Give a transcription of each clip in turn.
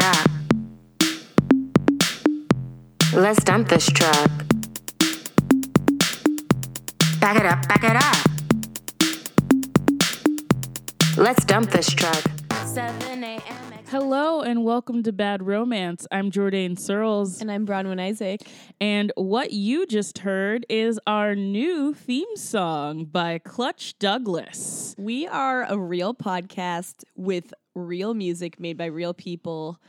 up. Let's dump this truck. Back it up, back it up. Let's dump this truck. 7 a.m. Hello and welcome to Bad Romance. I'm Jordan Searles. And I'm Bronwyn Isaac. And what you just heard is our new theme song by Clutch Douglas. We are a real podcast with real music made by real people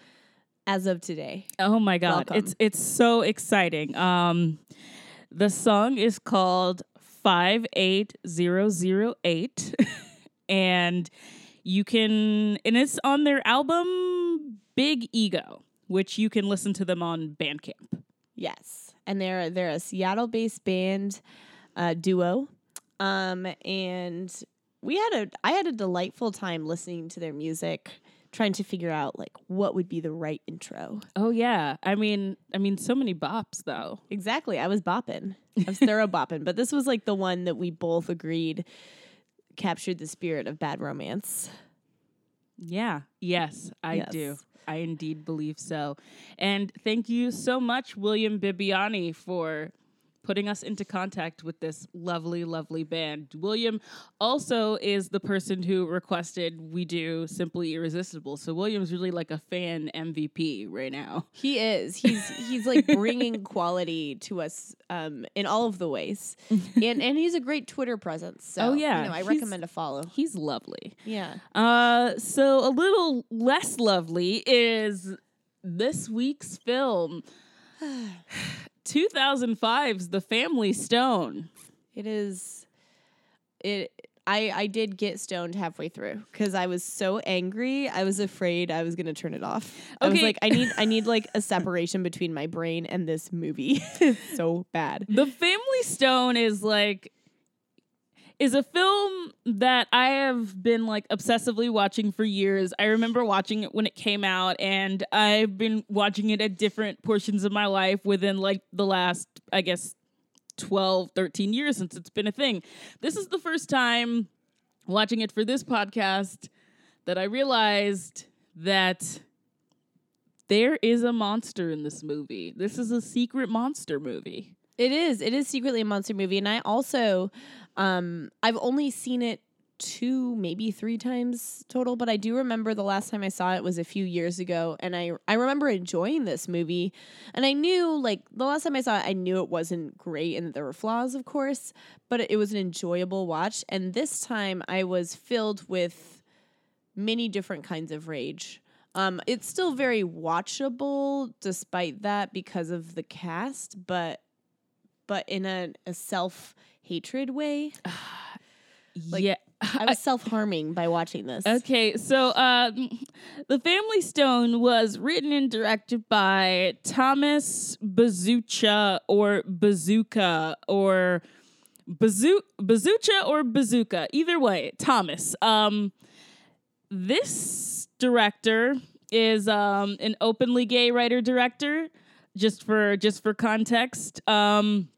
as of today. Oh my god, Welcome. it's it's so exciting. Um the song is called 58008 and you can and it's on their album Big Ego, which you can listen to them on Bandcamp. Yes. And they're they're a Seattle based band uh, duo. Um and we had a I had a delightful time listening to their music, trying to figure out like what would be the right intro. Oh yeah. I mean I mean so many bops though. Exactly. I was bopping. I was thorough bopping. But this was like the one that we both agreed captured the spirit of bad romance. Yeah. Yes, I Yes. do. I indeed believe so. And thank you so much, William Bibbiani, for putting us into contact with this lovely, lovely band. William also is the person who requested we do Simply Irresistible. So William's really like a fan MVP right now. He is. He's he's like bringing quality to us um, in all of the ways, and and he's a great Twitter presence. So Oh, yeah. you know, I He's- recommend a follow. He's lovely. Yeah, Uh, so a little less lovely is this week's film. 2005's The Family Stone. it is. It. I I did get stoned halfway through because I was so angry. I was afraid I was gonna turn it off. I was like, I need I need like a separation between my brain and this movie. so bad. The Family Stone is like is a film that I have been like obsessively watching for years. I remember watching it when it came out and I've been watching it at different portions of my life within like the last I guess 12 13 years since it's been a thing. This is the first time watching it for this podcast that I realized that there is a monster in this movie. This is a secret monster movie. It is. It is secretly a monster movie, and I also, um, I've only seen it two, maybe three times total, but I do remember the last time I saw it was a few years ago, and I I remember enjoying this movie, and I knew like the last time I saw it, I knew it wasn't great and there were flaws, of course, but it was an enjoyable watch, and this time I was filled with many different kinds of rage. Um, it's still very watchable despite that because of the cast, but but in a, a self hatred way. Like, yeah. I was self harming by watching this. Okay, so uh, The Family Stone was written and directed by Thomas Bezucha or Bazooka or Bazoo- Bezucha or Bazooka. Either way, Thomas. Um, this director is um, an openly gay writer director. Just for just for context, um,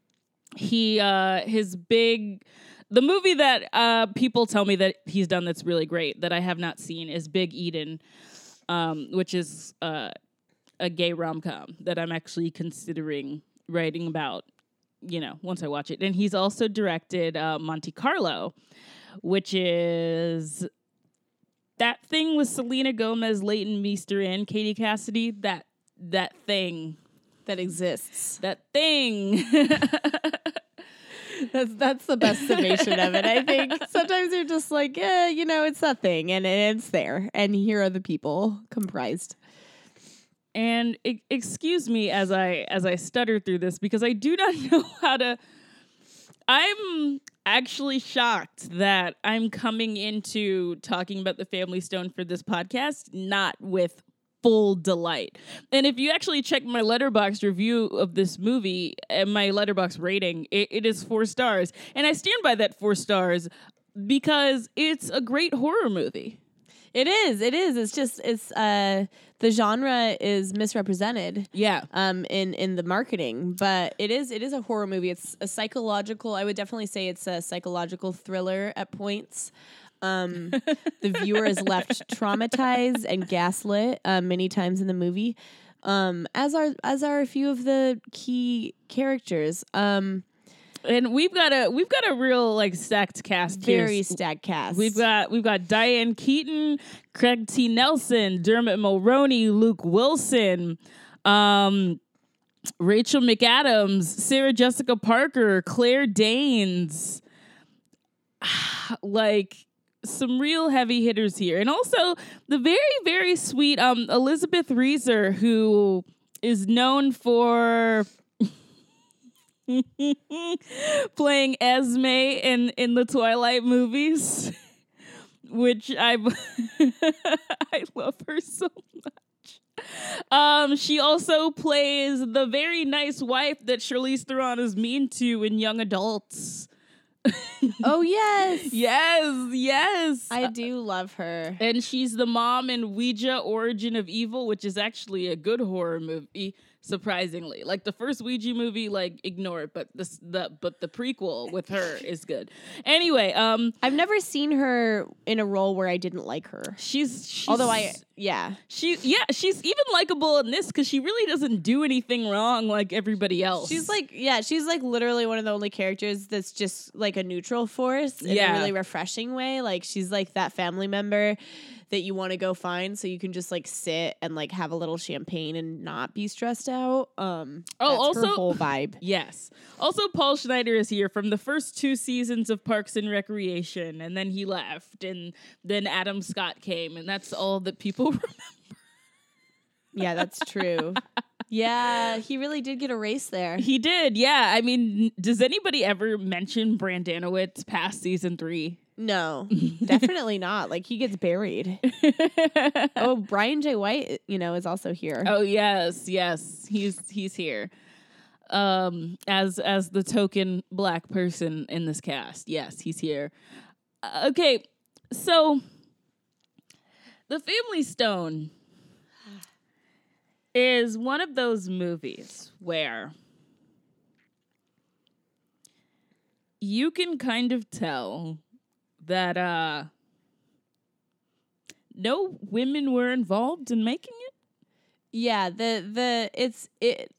he uh, his big the movie that uh, people tell me that he's done that's really great that I have not seen is Big Eden, um, which is uh, a gay rom com that I'm actually considering writing about. You know, once I watch it, and he's also directed uh, Monte Carlo, which is that thing with Selena Gomez, Leighton Meester, and Katie Cassidy. That that thing, that exists. that thing. That's that's the best summation of it. I think sometimes you're just like, yeah, you know, it's that thing, and it's there, and here are the people comprised. And e- excuse me as I as I stutter through this because I do not know how to I'm actually shocked that I'm coming into talking about the Family Stone for this podcast not with full delight. And if you actually check my Letterboxd review of this movie and my Letterboxd rating, it, it is four stars. And I stand by that four stars because it's a great horror movie. It is. It is. It's just it's uh the genre is misrepresented. Yeah. um in in the marketing but it is it is a horror movie it's a psychological i would definitely say it's a psychological thriller at points Um, the viewer is left traumatized and gaslit uh, many times in the movie, um, as are as are a few of the key characters. Um, And we've got a we've got a real like stacked cast very here. stacked cast. We've got we've got Diane Keaton, Craig T. Nelson, Dermot Mulroney, Luke Wilson, um, Rachel McAdams, Sarah Jessica Parker, Claire Danes. like some real heavy hitters here. And also the very, very sweet um Elizabeth Reaser, who is known for playing Esme in in the Twilight movies, which I I love her so much. Um, she also plays the very nice wife that Charlize Theron is mean to in Young Adults. Oh yes, Yes, yes. I do love her. and she's the mom in Ouija Origin of Evil, which is actually a good horror movie, surprisingly. Like the first Ouija movie, like ignore it, but this the but the prequel with her is good. Anyway, um I've never seen her in a role where I didn't like her. she's, she's Although I, yeah, she yeah, she's even likable in this because she really doesn't do anything wrong like everybody else. she's like, yeah, she's like literally one of the only characters that's just like a neutral force in Yeah. a really refreshing way. Like she's like that family member that you want to go find so you can just like sit and like have a little champagne and not be stressed out. Um, Oh, also- whole vibe. Yes. Also, Paul Schneider is here from the first two seasons of Parks and Recreation, and then he left, and then Adam Scott came, and that's all that people remember. Yeah, that's true. yeah, he really did get a race there. He did, yeah. I mean, does anybody ever mention Brendanawicz past season three? No, definitely not. Like he gets buried. oh, Brian J. White, you know, is also here. oh yes, yes, he's he's here. Um, as as the token black person in this cast, yes, he's here. Uh, okay, so the Family Stone is one of those movies where you can kind of tell that uh no women were involved in making it. Yeah, the the it's it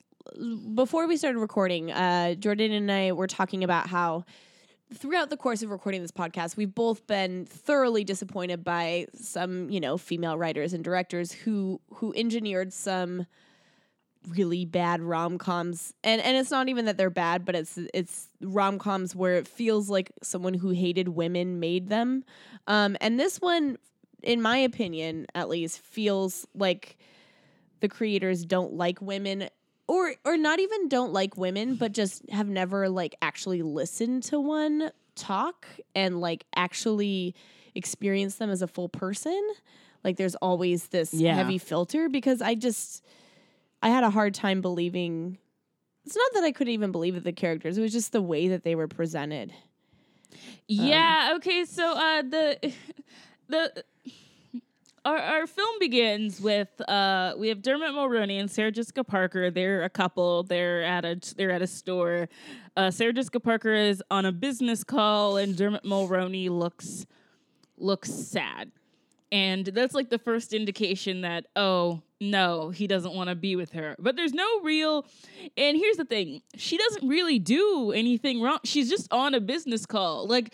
before we started recording, uh Jordan and I were talking about how throughout the course of recording this podcast, we've both been thoroughly disappointed by some, you know, female writers and directors who who engineered some really bad rom-coms. And and it's not even that they're bad, but it's it's rom-coms where it feels like someone who hated women made them. Um and this one in my opinion at least feels like the creators don't like women or or not even don't like women but just have never like actually listened to one talk and like actually experience them as a full person like there's always this Yeah. heavy filter because i just i had a hard time believing it's not that i couldn't even believe the characters it was just the way that they were presented Yeah. Okay. So uh, the the our our film begins with uh we have Dermot Mulroney and Sarah Jessica Parker. They're a couple. They're at a they're at a store. Uh, Sarah Jessica Parker is on a business call, and Dermot Mulroney looks looks sad. And that's like the first indication that, oh, no, he doesn't want to be with her. But there's no real. And here's the thing she doesn't really do anything wrong. She's just on a business call. Like,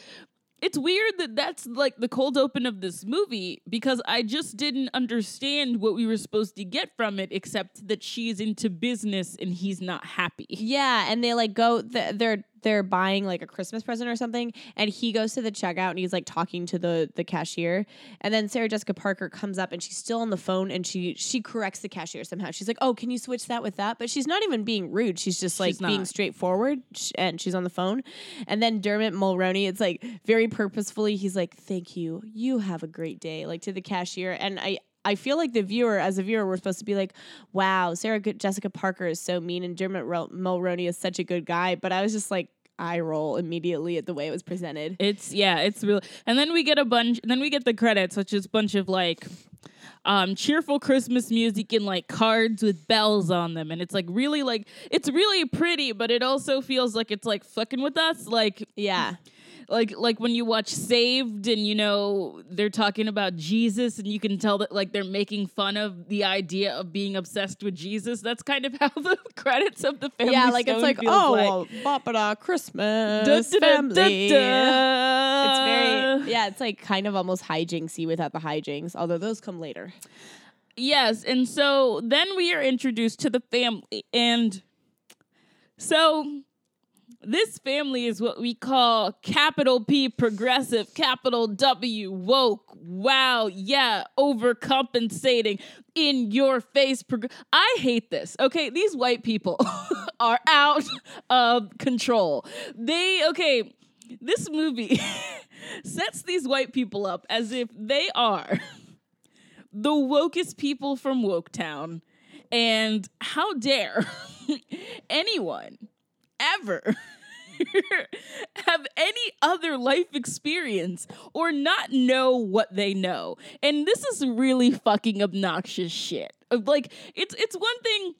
it's weird that that's like the cold open of this movie because I just didn't understand what we were supposed to get from it, except that she's into business and he's not happy. Yeah, and they like go th- they're they're buying like a Christmas present or something and he goes to the checkout and he's like talking to the the cashier and then Sarah Jessica Parker comes up and she's still on the phone and she she corrects the cashier somehow. She's like, "Oh, can you switch that with that?" But she's not even being rude. She's just like She's being straightforward sh- and she's on the phone. And then Dermot Mulroney, it's like very purposefully he's like, "Thank you. You have a great day." Like to the cashier and I I feel like the viewer, as a viewer, we're supposed to be like, "Wow, Sarah Jessica Parker is so mean, and Dermot Ro- Mulroney is such a good guy." But I was just like, eye roll immediately at the way it was presented. It's yeah, it's real. And then we get a bunch. Then we get the credits, which is a bunch of like um cheerful Christmas music and like cards with bells on them, and it's like really like it's really pretty, but it also feels like it's like fucking with us. Like Yeah, like like when you watch Saved and you know they're talking about Jesus and you can tell that like they're making fun of the idea of being obsessed with Jesus. That's kind of how the credits of the family yeah, like it's like oh, like. well, Boppada Christmas Da, da, family. da. It's very yeah, it's like kind of almost hijinksy without the hijinks, although those come later. Yes, and so then we are introduced to the family, and so this family is what we call capital P progressive, capital W woke. Wow, yeah, overcompensating in your face. Prog- I hate this. Okay, these white people are out of control. They okay. This movie sets these white people up as if they are the wokest people from Woketown. And how dare anyone ever have any other life experience or not know what they know? And this is really fucking obnoxious shit. Like it's it's one thing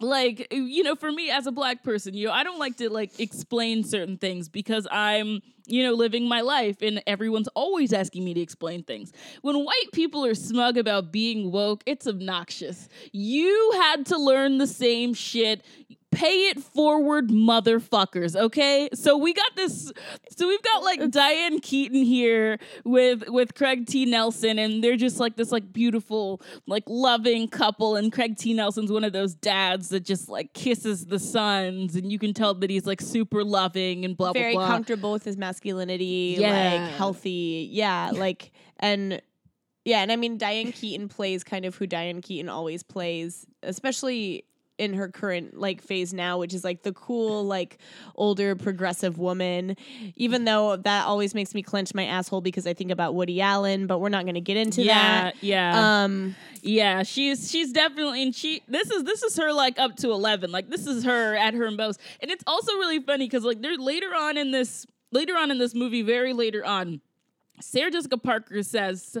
like you know for me as a black person you know i don't like to like explain certain things because i'm you know living my life and everyone's always asking me to explain things when white people are smug about being woke it's obnoxious you had to learn the same shit pay it forward motherfuckers okay so we got this so we've got like diane keaton here with with craig t nelson and they're just like this like beautiful like loving couple and craig t nelson's one of those dads that just like kisses the sons and you can tell that he's like super loving and blah Very blah blah comfortable with his masculinity, Yeah. like healthy. Yeah, like and yeah, and I mean Diane Keaton plays kind of who Diane Keaton always plays, especially in her current like phase now, which is like the cool, like older progressive woman. Even though that always makes me clench my asshole because I think about Woody Allen, but we're not gonna get into yeah that. yeah Um Yeah, she's she's definitely and she this is this is her like up to eleven. Like this is her at her most. And it's also really funny because like they're later on in this later on in this movie, very later on, Sarah Jessica Parker says,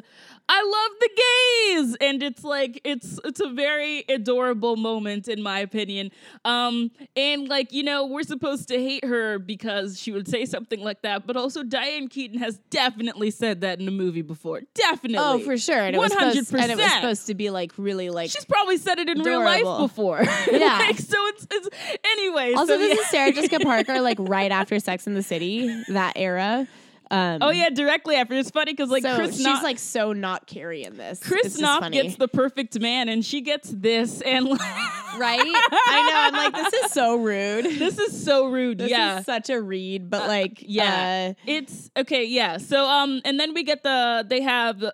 "I love the gays," and it's like it's it's a very adorable moment in my opinion. Um, and like you know, we're supposed to hate her because she would say something like that, but also Diane Keaton has definitely said that in a movie before. Definitely, Oh, for sure. And it was supposed, and it was supposed to be like really like She's probably said it in real life before. Yeah. like, so it's, it's anyway. Also, so, this yeah. is Sarah Jessica Parker, like right after Sex in the City, that era. Um, Oh yeah, directly after. It's funny because like so Chris she's Noth, like so not Carrie in this. Chris it's just Noth funny. gets the perfect man, and she gets this, and like, right. I know. I'm like, this is so rude. this is so rude. This yeah. is such a read, but like, yeah. uh, it's okay, yeah. So um and then we get the they have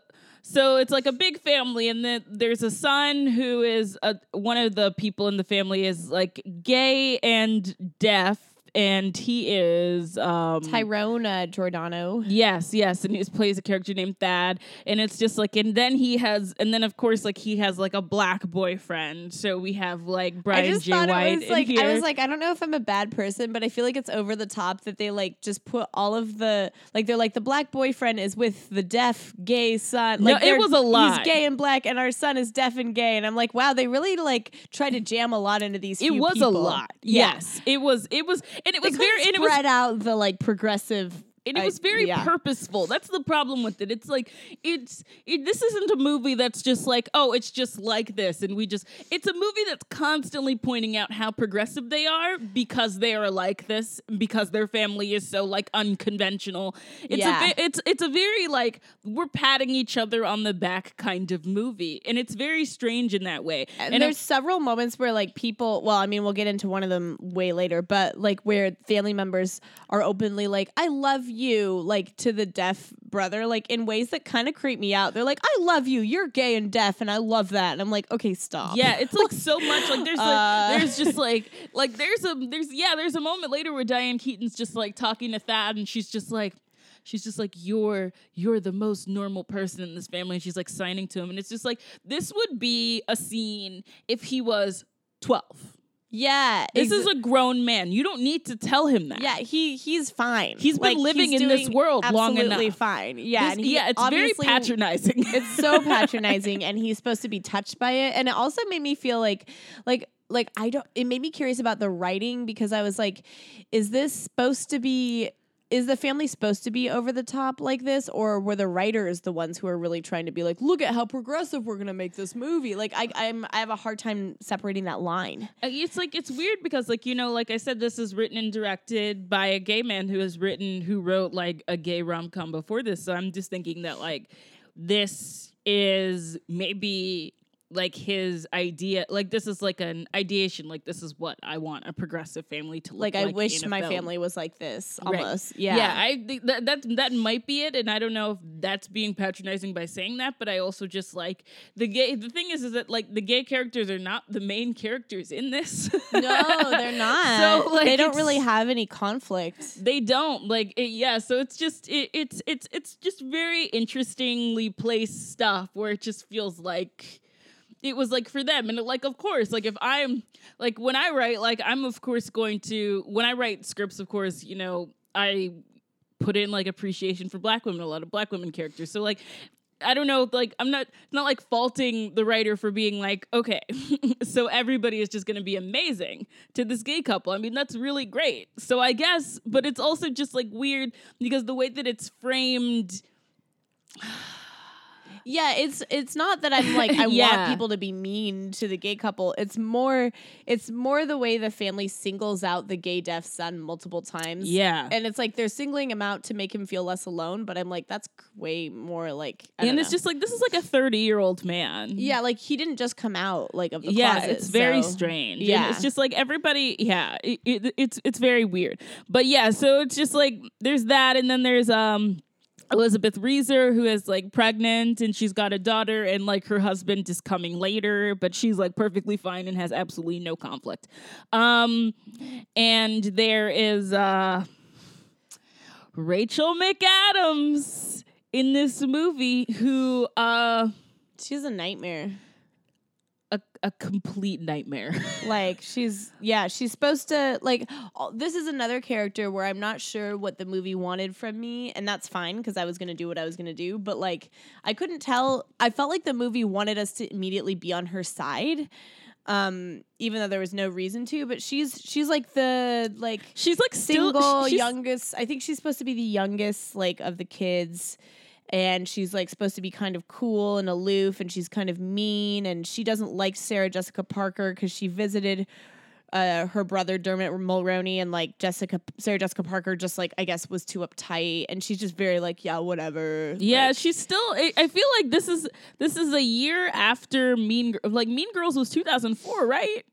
so it's like a big family and then there's a son who is a, one of the people in the family is like gay and deaf and he is um Tyrone uh, Giordano. Yes, yes, and he plays a character named Thad, and it's just like, and then he has, and then of course, like he has like a black boyfriend. So we have like Brian I just J. thought White it was like here. I was like I don't know if I'm a bad person, but I feel like it's over the top that they like just put all of the like they're like the black boyfriend is with the deaf gay son. No, Like it was a lot. He's gay and black, and our son is deaf and gay, and I'm like, wow, they really like try to jam a lot into these. it was people. a lot. Yeah. Yes, it was. It was, and it was very, and it was spread out the like progressive. And it was very yeah. purposeful. That's the problem with it. It's like it's it, this isn't a movie that's just like oh it's just like this and we just it's a movie that's constantly pointing out how progressive they are because they are like this because their family is so like unconventional. It's Yeah. a it's it's a very like we're patting each other on the back kind of movie and it's very strange in that way. And, And there's several moments where like people, well, I mean, we'll get into one of them way later, but like where family members are openly like, "I love you," like to the deaf brother, like in ways that kind of creep me out. They're like, "I love you. You're gay and deaf, and I love that." And I'm like, "Okay, stop." Yeah, it's like so much. Like there's Uh. like there's just like like there's a there's yeah there's a moment later where Diane Keaton's just like talking to Thad and she's just like she's just like you're you're the most normal person in this family and she's like signing to him and it's just like this would be a scene if he was 12. Yeah. This ex- is a grown man. You don't need to tell him that. yeah. He he's fine. He's been Like, living he's in this world long enough. absolutely fine. Yeah, This- and he yeah, it's very patronizing. it's so patronizing and he's supposed to be touched by it and it also made me feel like like like i don't it made me curious about the writing because i was like is this supposed to be is the family supposed to be over the top like this, or were the writers the ones who are really trying to be like, look at how progressive we're gonna make this movie? Like, I I'm I have a hard time separating that line. Uh, It's like it's weird because like you know like I said this is written and directed by a gay man who has written who wrote like a gay rom-com before this so I'm just thinking that like this is maybe like his idea like this is like an ideation like this is what I want a progressive family to look Like, like I wish my film. family was like this Right. almost. Yeah. Yeah, I think that, that that might be it, and I don't know if that's being patronizing by saying that, but I also just like the gay. The thing is, is that like the gay characters are not the main characters in this. no, they're not. So, like, they don't really have any conflict. they don't like it, yeah. So it's just it, it's it's it's just very interestingly placed stuff where it just feels like it was like for them and like of course like if i'm like when i write like i'm of course going to when i write scripts of course you know i put in like appreciation for black women a lot of black women characters so like I don't know, like I'm not not like faulting the writer for being like, okay, so everybody is just gonna be amazing to this gay couple. I mean, that's really great. So I guess, but it's also just like weird because the way that it's framed Yeah, it's it's not that I'm like I Yeah. want people to be mean to the gay couple. It's more it's more the way the family singles out the gay deaf son multiple times. Yeah. And it's like they're singling him out to make him feel less alone, but I'm like that's way more like I and it's know. just like this is like a 30 year old man. Yeah, like he didn't just come out like of the yeah, closet. it's very so- strange. Yeah, Yeah. it's just like everybody. Yeah, it, it, it's it's very weird. But yeah, so it's just like there's that, and then there's um Elizabeth Reaser who is like pregnant and she's got a daughter, and like her husband is coming later, but she's like perfectly fine and has absolutely no conflict. Um, and there is uh Rachel McAdams in this movie who uh She's a nightmare. A, a complete nightmare. like she's yeah she's supposed to like all- this is another character where i'm not sure what the movie wanted from me and that's fine because i was gonna do what i was gonna do but like i couldn't tell i felt like the movie wanted us to immediately be on her side um even though there was no reason to but she's she's like the like She's like still single she's- youngest i think she's supposed to be the youngest like of the kids and she's like supposed to be kind of cool and aloof and she's kind of mean and she doesn't like sarah jessica parker because she visited uh, her brother Dermot Mulroney and like Jessica Sarah Jessica Parker just like I guess was too uptight and she's just very like yeah whatever Yeah, Like, she's still. I, I feel like this is this is a year after Mean like Mean Girls was 2004, right?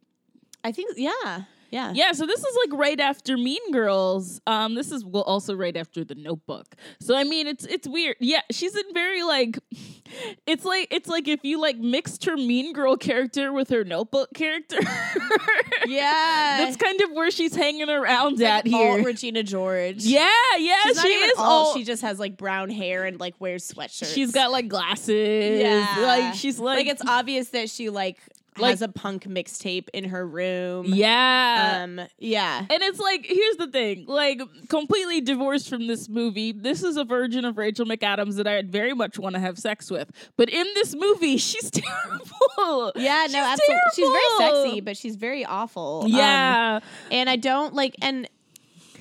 I think yeah yeah Yeah, so this is like right after Mean Girls. Um, this is well also right after The Notebook. So I mean, it's it's weird. Yeah, she's in very like, it's like it's like if you like mixed her Mean Girl character with her Notebook character. yeah That's kind of where she's hanging around like at here. Regina George yeah, yeah, She's she is alt, all. she just has like brown hair and like wears sweatshirts She's got like glasses. Yeah. like she's like, like it's obvious that she like, Like- has a punk mixtape in her room. yeah. Um. Yeah. And it's like, here's the thing, like completely divorced from this movie. This is a version of Rachel McAdams that I'd very much want to have sex with. But in this movie, she's terrible. Yeah. She's no. Absolutely. She's very sexy, but she's very awful. Um, Yeah. and I don't like. And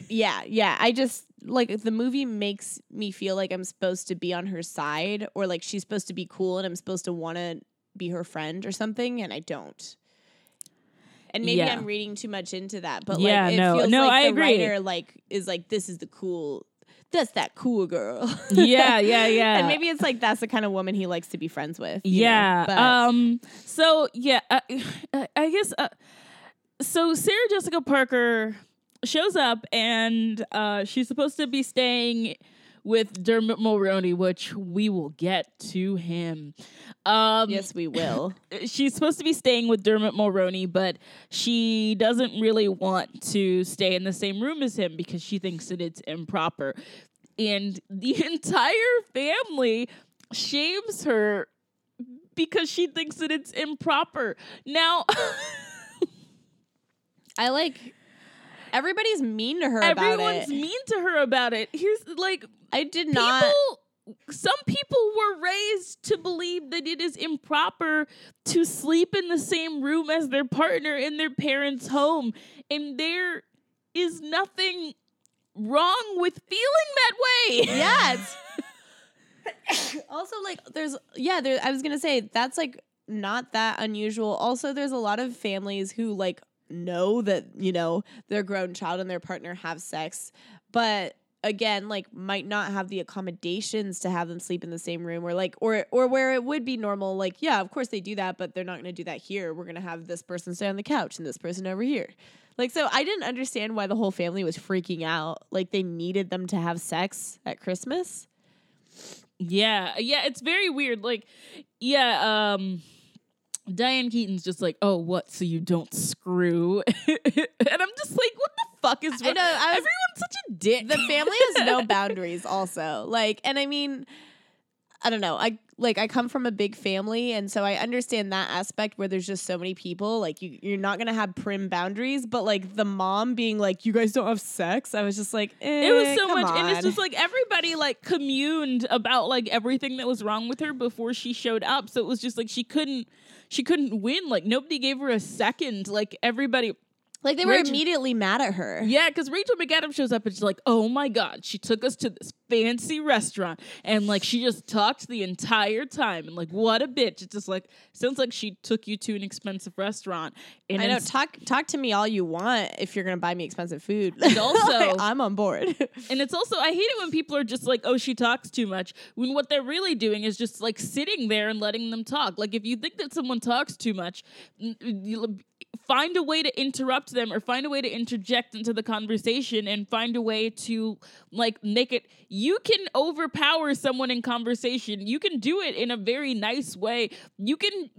yeah, yeah. I just like the movie makes me feel like I'm supposed to be on her side, or like she's supposed to be cool, and I'm supposed to want to be her friend or something, and I don't. And maybe Yeah. I'm reading too much into that, but Yeah, like it no. feels No, like I the agree. writer like is like this is the cool, that's that cool girl. yeah, yeah, yeah. and maybe it's like that's the kind of woman he likes to be friends with. yeah. um. So yeah, uh, I guess. Uh, so Sarah Jessica Parker shows up, and uh, she's supposed to be staying with Dermot Mulroney, which we will get to him. Um, yes, we will. she's supposed to be staying with Dermot Mulroney, but she doesn't really want to stay in the same room as him because she thinks that it's improper. And the entire family shames her because she thinks that it's improper. Now, I like everybody's mean to her about everyone's it. mean to her about it. Here's like I did not. people some people were raised to believe that it is improper to sleep in the same room as their partner in their parents' home and there is nothing wrong with feeling that way. Yes. also, like, there's yeah. There, I was gonna say that's like not that unusual. Also, there's a lot of families who like know that you know their grown child and their partner have sex, but again like might not have the accommodations to have them sleep in the same room or like or or where it would be normal like yeah of course they do that but they're not going to do that here we're going to have this person stay on the couch and this person over here like so i didn't understand why the whole family was freaking out like they needed them to have sex at christmas Yeah, yeah, it's very weird. Like, yeah, um Diane Keaton's just like, oh, what? So you don't screw? and I'm just like, what the fuck is? I wrong? know, I was- Everyone's such a dick. the family has no boundaries also like and i mean i don't know i like i come from a big family and so i understand that aspect where there's just so many people like you, you're not gonna have prim boundaries but like the mom being like you guys don't have sex i was just like eh, it was so come much, and it's just like everybody like communed about like everything that was wrong with her before she showed up. So it was just like she couldn't, she couldn't win. Like nobody gave her a second. Like everybody, like they were Rachel- immediately mad at her Yeah, because Rachel McAdams shows up and she's like, "Oh my god!" She took us to this fancy restaurant and like she just talked the entire time and like what a bitch. It's just like sounds like she took you to an expensive restaurant. And I know. ins- Talk talk to me all you want if you're gonna buy me expensive food. And also- Like, I'm on board. and it's also I hate it when people are just like, "Oh, she talks too much." When what they're really doing is just like sitting there and letting them talk. Like if you think that someone talks too much, n- you- find a way to interrupt them or find a way to interject into the conversation and find a way to like make it you can overpower someone in conversation. You can do it in a very nice way. You can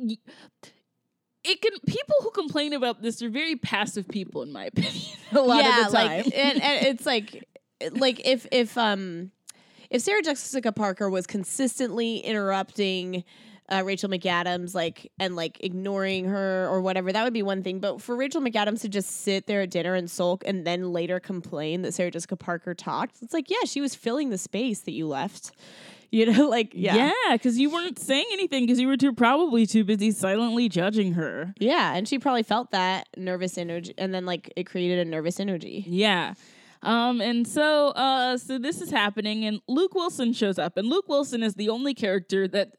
it can people who complain about this are very passive people in my opinion a lot yeah, of the time like and, and it's like like if if um if Sarah Jessica Parker was consistently interrupting uh, Rachel McAdams like and like ignoring her or whatever that would be one thing but for Rachel McAdams to just sit there at dinner and sulk and then later complain that Sarah Jessica Parker talked it's like yeah she was filling the space that you left you know like yeah Yeah, because you weren't saying anything because you were too probably too busy silently judging her. yeah and she probably felt that nervous energy and then like it created a nervous energy Yeah. Um, and so uh so this is happening and Luke Wilson shows up and Luke Wilson is the only character that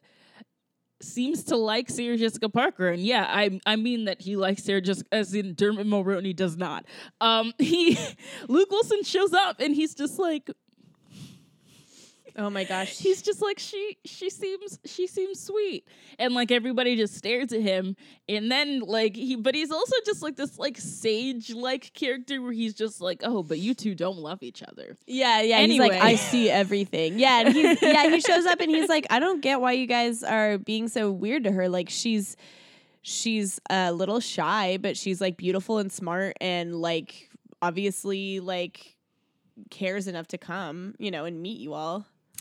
seems to like Sarah Jessica Parker. And yeah, I I mean that he likes Sarah Jessica as in Dermot Mulroney does not. Um he Luke Wilson shows up and he's just like oh my gosh he's just like she she seems she seems sweet and like everybody just stares at him and then like he but he's also just like this like sage like character where he's just like oh but you two don't love each other Yeah, yeah. He's like, I see everything. Yeah, and he's yeah, he shows up and he's like, I don't get why you guys are being so weird to her. Like she's she's a little shy, but she's like beautiful and smart and like obviously like cares enough to come, you know, and meet you all.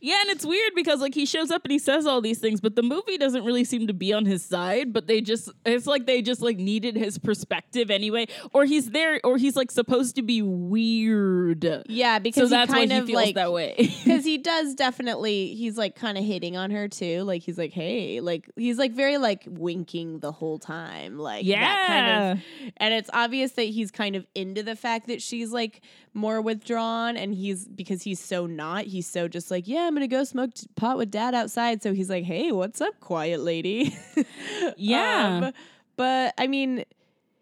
yeah and it's weird because like he shows up and he says all these things but the movie doesn't really seem to be on his side but they just it's like they just like needed his perspective anyway or he's there or he's like supposed to be weird. Yeah, so because that's he why kind he of feels like that way. because he does definitely he's like kind of hitting on her too like he's like hey like he's like very like winking the whole time like that kind of and it's obvious that he's kind of into the fact that she's like more withdrawn and he's because he's so not he's so just like yeah i'm gonna go smoke pot with dad outside so he's like hey what's up quiet lady Yeah. Um, but i mean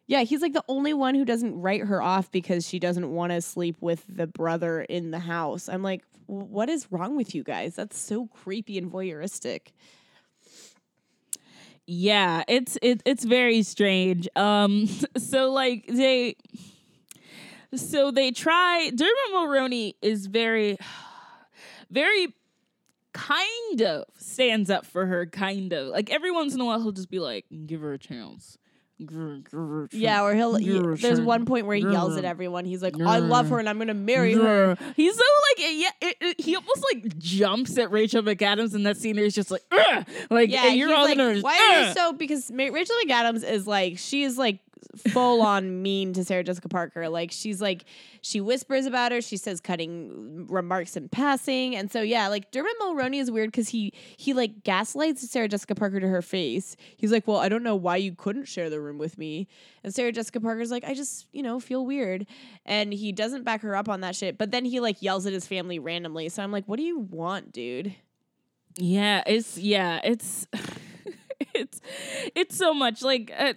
yeah he's like the only one who doesn't write her off because she doesn't want to sleep with the brother in the house i'm like what is wrong with you guys that's so creepy and voyeuristic Yeah, it's it, it's very strange. Um, so like they, so they try. Dermot Mulroney is very, very kind of stands up for her. Kind of like every once in a while he'll just be like, "Give her a chance." Give her- give her a Yeah, or he'll. he- there's one point where he yells at everyone. He's like, "I love her, and I'm gonna marry her." He's so like yeah, it, it- he almost like jumps at Rachel McAdams in that scene. He's just like, Ugh! like Yeah, you're all like, gonna why are you so? Because Rachel McAdams is like, she is like full on mean to Sarah Jessica Parker. Like she's like she whispers about her, she says cutting remarks in passing. And so yeah, like Dermot Mulroney is weird because he he like gaslights Sarah Jessica Parker to her face. He's like, Well, I don't know why you couldn't share the room with me. And Sarah Jessica Parker's like, I just, you know, feel weird. And he doesn't back her up on that shit. But then he like yells at his family randomly. So I'm like, what do you want, dude? Yeah, it's yeah, it's it's it's so much like uh,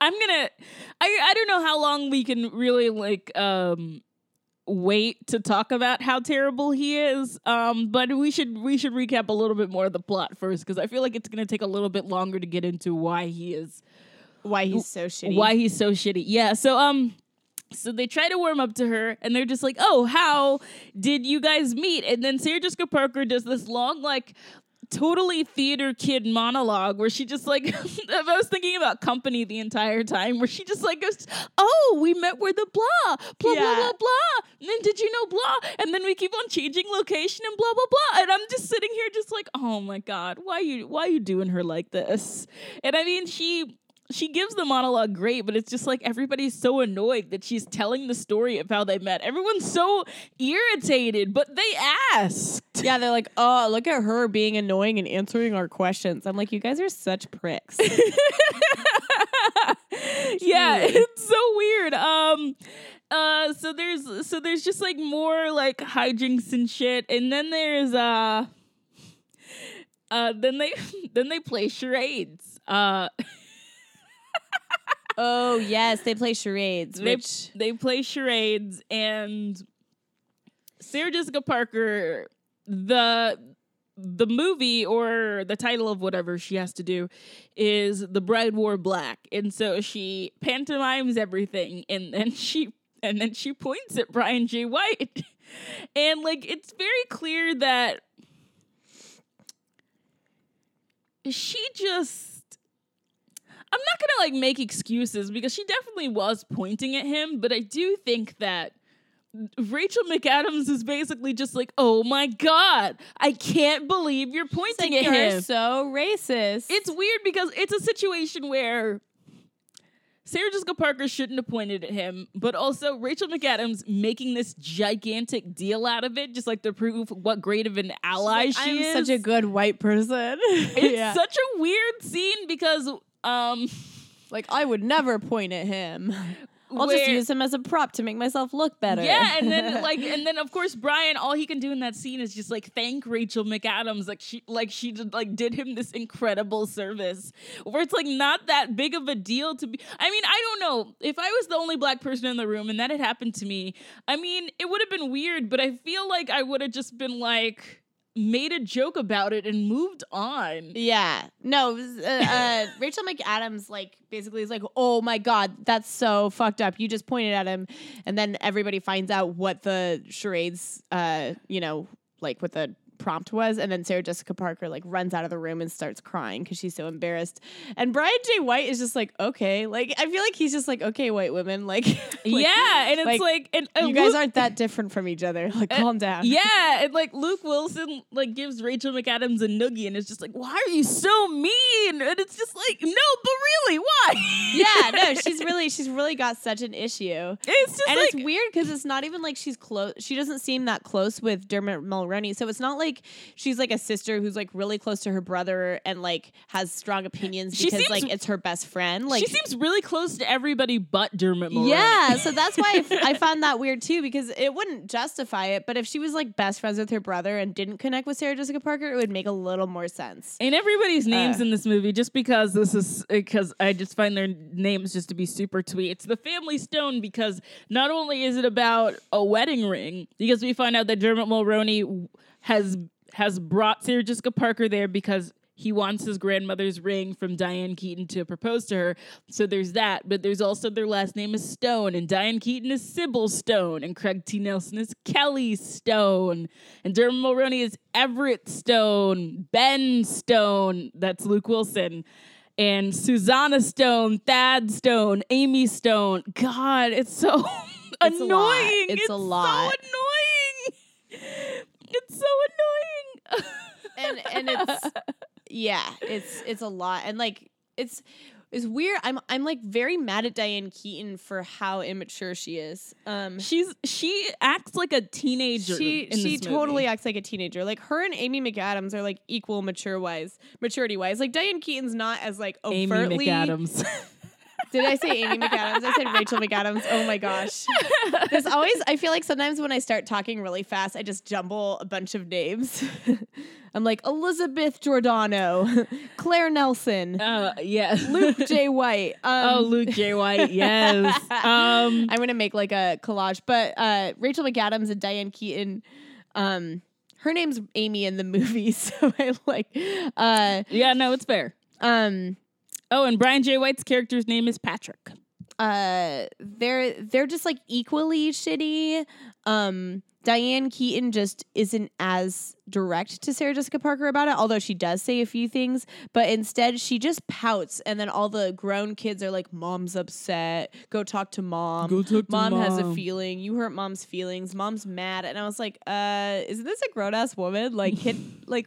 I'm gonna I I don't know how long we can really like um wait to talk about how terrible he is um but we should we should recap a little bit more of the plot first because i feel like it's to take a little bit longer to get into why he is Why he's so shitty. why he's so shitty. Yeah. So um so they try to warm up to her and they're just like, "Oh, how did you guys meet?" And then Sarah Jessica Parker does this long like totally theater kid monologue where she just like I was thinking about company the entire time where she just like goes, "Oh, we met where the blah blah blah Yeah. blah blah." And then did you know blah? And then we keep on changing location and blah blah blah. And I'm just sitting here just like, "Oh my god, why you why you doing her like this?" And I mean, she she gives the monologue great, but it's just like everybody's so annoyed that she's telling the story of how they met. Everyone's so irritated, but they asked. Yeah, they're like, oh, look at her being annoying and answering our questions. I'm like, you guys are such pricks. yeah, it's so weird. Um uh so there's so there's just like more like hijinks and shit and then there's uh uh then they then they play charades. Uh oh yes, they play charades, they which they play charades and Sarah Jessica Parker the the movie or the title of whatever she has to do is The Bride Wore Black. And so she pantomimes everything and then she and then she points at Brian J. White. And like it's very clear that she just I'm not gonna like make excuses because she definitely was pointing at him, but I do think that Rachel McAdams is basically just like, oh my god, I can't believe you're pointing like, at you're him. so racist. It's weird because it's a situation where Sarah Jessica Parker shouldn't have pointed at him, but also Rachel McAdams making this gigantic deal out of it, just like to prove what great of an ally she I'm is. such a good white person. it's such a weird scene because um like I would never point at him. I'll just use him as a prop to make myself look better. Yeah, and then like, and then of course Brian, all he can do in that scene is just like thank Rachel McAdams, like she, like she did, like did him this incredible service, where it's like not that big of a deal to be. I mean, I don't know if I was the only black person in the room and that had happened to me. I mean, it would have been weird, but I feel like I would have just been like made a joke about it and moved on. Yeah. No, was, uh, uh, Rachel McAdams like basically is like, "Oh my god, that's so fucked up. You just pointed at him." And then everybody finds out what the charades uh, you know, like what the prompt was and then Sarah Jessica Parker like runs out of the room and starts crying cuz she's so embarrassed. And Brian J White is just like, "Okay." Like I feel like he's just like, "Okay, white women." Like, like, yeah, and it's like, like, and, and you guys Luke- aren't that different from each other. Like, calm down. Yeah, and like Luke Wilson like gives Rachel McAdams a noogie and it's just like, why are you so mean? And it's just like, no, but really, why? yeah, no, she's really she's really got such an issue. It's just and like it's weird because it's not even like she's close. She doesn't seem that close with Dermot Mulroney. So it's not like she's like a sister who's like really close to her brother and like has strong opinions because seems- like it's her best friend. Like she seems really close to everybody but Dermot Mulroney. yeah, so that's why I, f- I found that weird too because it wouldn't justify it. But if she was like best friends with her brother and didn't connect with Sarah Jessica Parker, it would make a little more sense. And everybody's names Uh. in this movie, just because this is because I just find their names just to be super twee. It's the Family Stone because not only is it about a wedding ring, because we find out that Dermot Mulroney has has brought Sarah Jessica Parker there because he wants his grandmother's ring from Diane Keaton to propose to her. So there's that, but there's also their last name is Stone, and Diane Keaton is Sybil Stone, and Craig T. Nelson is Kelly Stone, and Dermot Mulroney is Everett Stone, Ben Stone, that's Luke Wilson, and Susanna Stone, Thad Stone, Amy Stone. God, it's so annoying. It's a annoying. lot. It's a so annoying. It's so annoying. and and it's yeah, it's it's a lot. And like it's it's weird. I'm I'm like very mad at Diane Keaton for how immature she is. Um, She's she acts like a teenager. she she totally movie. acts like a teenager. Like her and Amy McAdams are like equal mature wise, maturity wise. Like Diane Keaton's not as like Amy overtly. McAdams. Did I say Amy McAdams? I said Rachel McAdams. Oh my gosh. There's always I feel like sometimes when I start talking really fast, I just jumble a bunch of names. I'm like Elizabeth Giordano, Claire Nelson, uh, yeah. Luke J. White. Um, oh, Luke J. White. Yes. Um, I'm gonna make like a collage, but uh, Rachel McAdams and Diane Keaton. Um, her name's Amy in the movie, so I like. Uh, yeah. No, it's fair. um, Oh, and Brian J. White's character's name is Patrick. uh, they're they're just like equally shitty. Um, Diane Keaton just isn't as direct to Sarah Jessica Parker about it, although she does say a few things. But instead, she just pouts, and then all the grown kids are like, "Mom's upset. Go talk to mom. Go talk to mom, has a feeling. You hurt mom's feelings. Mom's mad." And I was like, "Uh, is this a grown ass woman? Like, kid, like."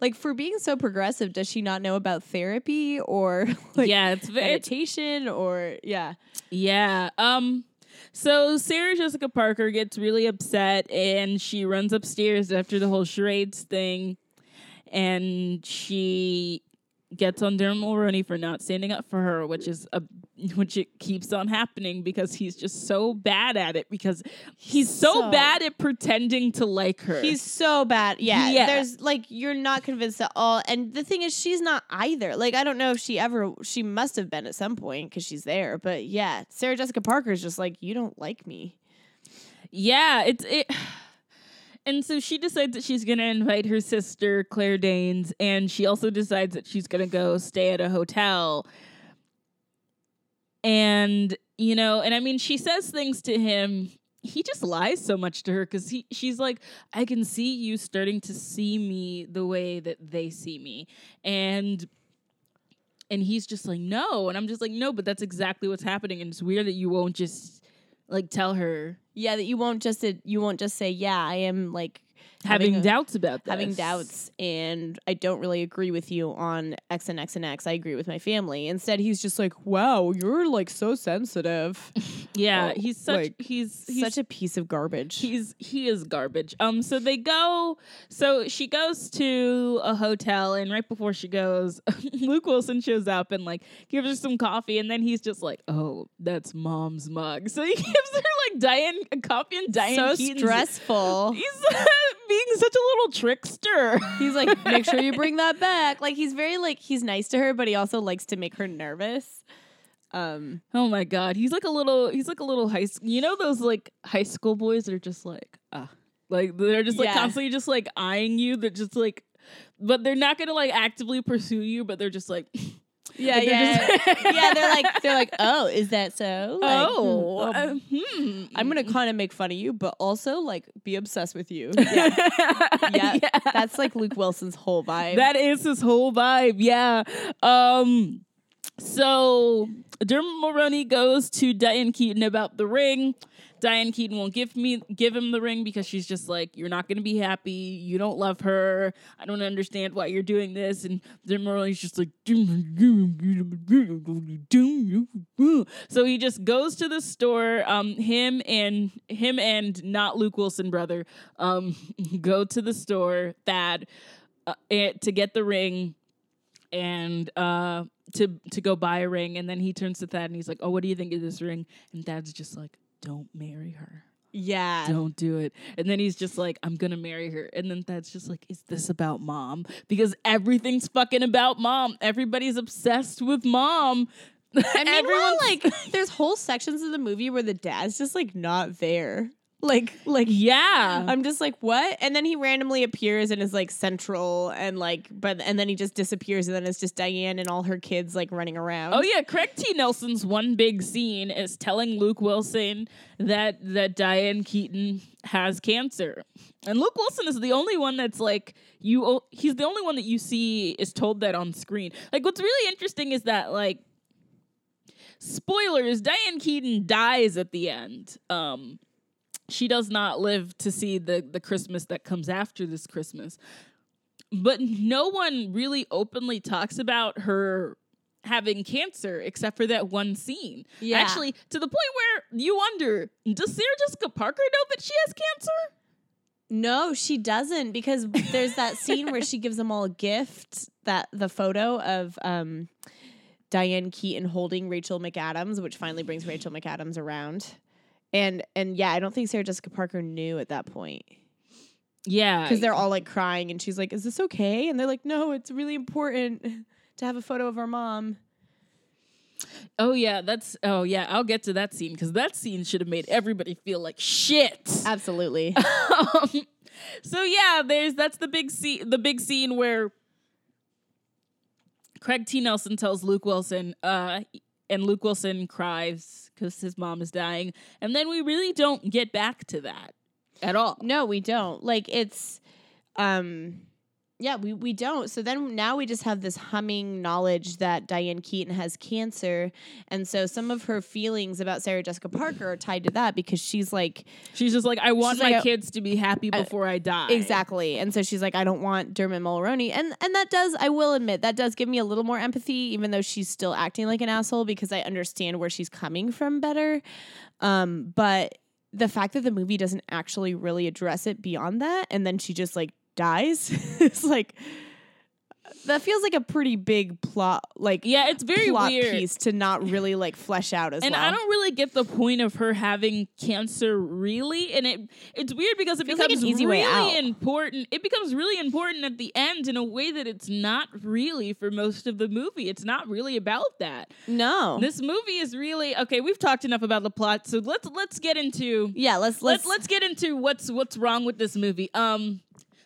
Like for being so progressive, does she not know about therapy or like yeah, it's meditation or yeah? Yeah. Um. So Sarah Jessica Parker gets really upset and she runs upstairs after the whole charades thing, and she gets on Dermot Mulroney for not standing up for her, which is a which it keeps on happening because he's just so bad at it because he's so, So- bad at pretending to like her. He's so bad. Yeah, Yeah. There's like you're not convinced at all. And the thing is, she's not either. Like I don't know if she ever. She must have been at some point because she's there. But yeah, Sarah Jessica Parker is just like you don't like me. Yeah, it's it. And so she decides that she's going to invite her sister, Claire Danes, and she also decides that she's going to go stay at a hotel. And, you know, and I mean, she says things to him. He just lies so much to her because he she's like, I can see you starting to see me the way that they see me. And and he's just like, no. And I'm just like, no, but that's exactly what's happening. And it's weird that you won't just like tell her Yeah, that you won't just you won't just say yeah. I am like having a- doubts about this. having doubts and I don't really agree with you on X and X and X. I agree with my family. Instead, he's just like, wow, you're like so sensitive. Yeah, Oh, he's such like, he's, he's Such a piece of garbage. he's he is garbage. Um so they go so she goes to a hotel and right before she goes, Luke Wilson shows up and like gives her some coffee and then he's just like, "Oh, that's mom's mug." So he gives her like Diane a coffee and Diane so Keaton's- stressful. He's being such a little trickster. He's like, make sure you bring that back. Like he's very like he's nice to her, but he also likes to make her nervous. Um, Oh my god, he's like a little he's like a little high school. You know those like high school boys that are just like ah, like they're just like Yeah. constantly just like eyeing you. They're just like, but they're not gonna like actively pursue you. But they're just like, yeah, Like, they're yeah, just- yeah. They're like, they're like, oh, is that so? Like, oh, hmm, uh, hmm. I'm gonna kind of make fun of you, but also like be obsessed with you. Yeah, yeah. Yeah. That's like Luke Wilson's whole vibe. That is his whole vibe. Yeah. Um. So Dermot Mulroney goes to Diane Keaton about the ring. Diane Keaton won't give me give him the ring because she's just like, you're not gonna be happy. You don't love her. I don't understand why you're doing this. And Dermot Mulroney's just like, so he just goes to the store. Um, him and him and not Luke Wilson brother, um, go to the store. Thad, uh, to get the ring and uh to to go buy a ring and then he turns to Thad and he's like, "Oh, what do you think of this ring?" And Thad's just like, "Don't marry her. yeah. Don't do it." And then he's just like, "I'm going to marry her." And then Thad's just like, "Is this about mom?" Because everything's fucking about mom. Everybody's obsessed with mom. I mean, Everyone's- like, there's whole sections of the movie where the dad's just like not there. Like, like yeah. I'm just like, what? And then he randomly appears and is like central and like, but and then he just disappears and then it's just Diane and all her kids like running around. Oh yeah, Craig T. Nelson's one big scene is telling Luke Wilson that that Diane Keaton has cancer, and Luke Wilson is the only one that's like you. He's the only one that you see is told that on screen. Like what's really interesting is that like spoilers, Diane Keaton dies at the end. Um, she does not live to see the the Christmas that comes after this Christmas. But no one really openly talks about her having cancer except for that one scene. Yeah. Actually, to the point where you wonder, does Sarah Jessica Parker know that she has cancer? No, she doesn't because there's that scene where she gives them all a gift that the photo of um, Diane Keaton holding Rachel McAdams, which finally brings Rachel McAdams around. And and yeah, I don't think Sarah Jessica Parker knew at that point Yeah. because they're all like crying and she's like, "Is this okay?" And they're like, "No, it's really important to have a photo of our mom." Oh yeah, that's oh yeah, I'll get to that scene because that scene should have made everybody feel like shit. Absolutely. um, so yeah, there's that's the big scene the big scene where Craig T. Nelson tells Luke Wilson, uh, and Luke Wilson cries because his mom is dying. And then we really don't get back to that at all. No, we don't. Like it's um yeah, we we don't. So then now we just have this humming knowledge that Diane Keaton has cancer. And so some of her feelings about Sarah Jessica Parker are tied to that because she's like She's just like, I want my like, kids to be happy before I die. Exactly. And so she's like, I don't want Dermot Mulroney. And and that does, I will admit, that does give me a little more empathy, even though she's still acting like an asshole, because I understand where she's coming from better. Um, but the fact that the movie doesn't actually really address it beyond that, and then she just like dies, it's like that feels like a pretty big plot like Yeah, it's very plot weird. piece to not really like flesh out as well. and well. I don't really get the point of her having cancer, really. And it it's weird because it Feels like becomes easy really important. It becomes really important at the end in a way that it's not really for most of the movie. It's not really about that. no. This movie is really okay. We've talked enough about the plot, so let's let's get into yeah, let's let's let's let's get into what's what's wrong with this movie. Um,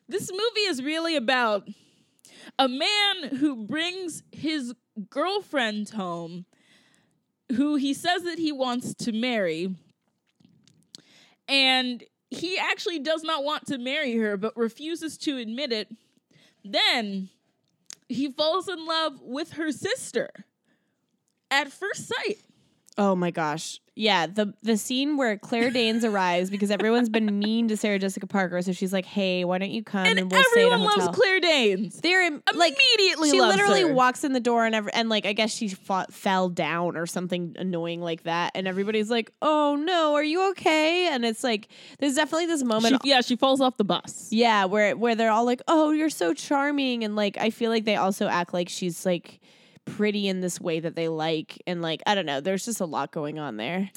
this movie is really about a man who brings his girlfriend home, who he says that he wants to marry, and he actually does not want to marry her, but refuses to admit it. Then he falls in love with her sister at first sight. Oh my gosh. Yeah, the the scene where Claire Danes arrives because everyone's been mean to Sarah Jessica Parker, so she's like, "Hey, why don't you come and, And we'll stay at a everyone hotel." loves Claire Danes. They're in, like Immediately she literally her. walks in the door and ever, and like I guess she fought, fell down or something annoying like that, and everybody's like, "Oh no, are you okay?" And it's like there's definitely this moment. She, yeah, she falls off the bus. yeah, where where they're all like, "Oh, you're so charming," and like I feel like they also act like she's like pretty in this way that they like, and like I don't know, there's just a lot going on there.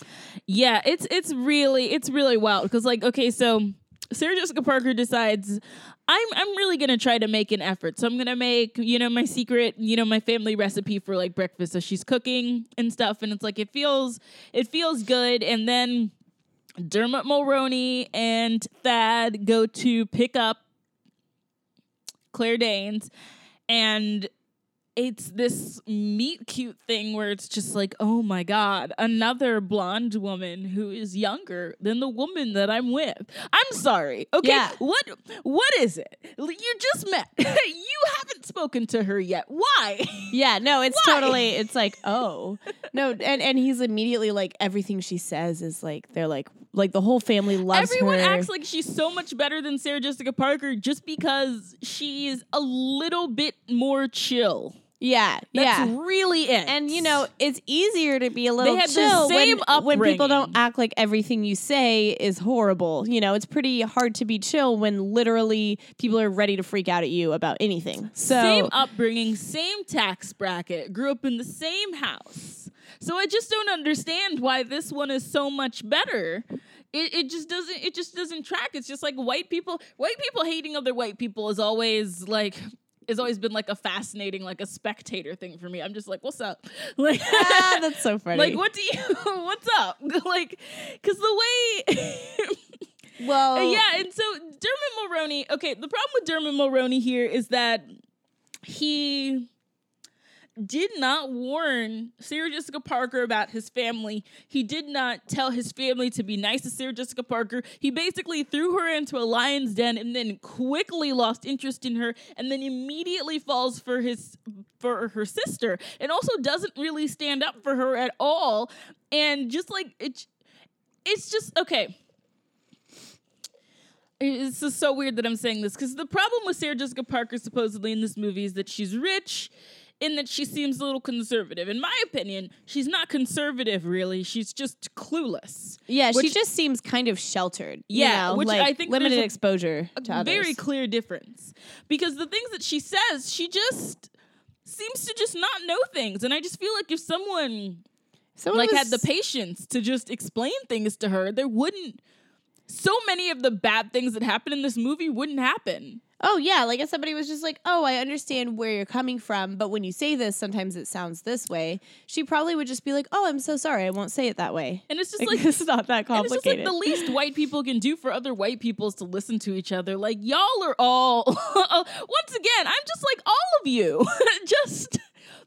Yeah, it's it's really it's really wild because like okay, so Sarah Jessica Parker decides I'm I'm really gonna try to make an effort. So I'm gonna make you know my secret you know my family recipe for like breakfast. So she's cooking and stuff, and it's like it feels it feels good, and then. Dermot Mulroney and Thad go to pick up Claire Danes, and it's this meet cute thing where it's just like, oh my god, another blonde woman who is younger than the woman that I'm with. I'm sorry. Okay, Yeah. what what is it? You just met. you haven't spoken to her yet. Why? Yeah, no, it's Why? totally it's like, oh. No, and and he's immediately like everything she says is like they're like like the whole family loves Everyone her. acts like she's so much better than Sarah Jessica Parker just because she's a little bit more chill. Yeah, That's yeah. really it. And you know, it's easier to be a little had the chill same when, when people don't act like everything you say is horrible. You know, it's pretty hard to be chill when literally people are ready to freak out at you about anything. So same upbringing, same tax bracket, grew up in the same house. So I just don't understand why this one is so much better. It, it just doesn't it just doesn't track. It's just like white people white people hating other white people is always like has always been like a fascinating like a spectator thing for me. I'm just like, what's up? Like ah, that's so funny. like what do you what's up? like cuz the way well, Uh, yeah, and so Dermot Mulroney. Okay, the problem with Dermot Mulroney here is that he did not warn Sarah Jessica Parker about his family. He did not tell his family to be nice to Sarah Jessica Parker. He basically threw her into a lion's den and then quickly lost interest in her and then immediately falls for his for her sister and also doesn't really stand up for her at all and just like it it's just okay it's just so weird that I'm saying this because the problem with Sarah Jessica Parker supposedly in this movie is that she's rich in that she seems a little conservative. In my opinion, she's not conservative really. She's just clueless. Yeah, she just seems kind of sheltered. you Yeah, know, which like I think limited there's a- exposure to a others. very clear difference because the things that she says, she just seems to just not know things, and I just feel like if someone Someone like had the patience to just explain things to her, there wouldn't. So many of the bad things that happen in this movie wouldn't happen. Oh yeah, like if somebody was just like, "Oh, I understand where you're coming from, but when you say this, sometimes it sounds this way." She probably would just be like, "Oh, I'm so sorry. I won't say it that way." And it's just Like, like it's not that And it's just like the least white people can do for other white people is to listen to each other. Like y'all are all once again, I'm just like all of you. just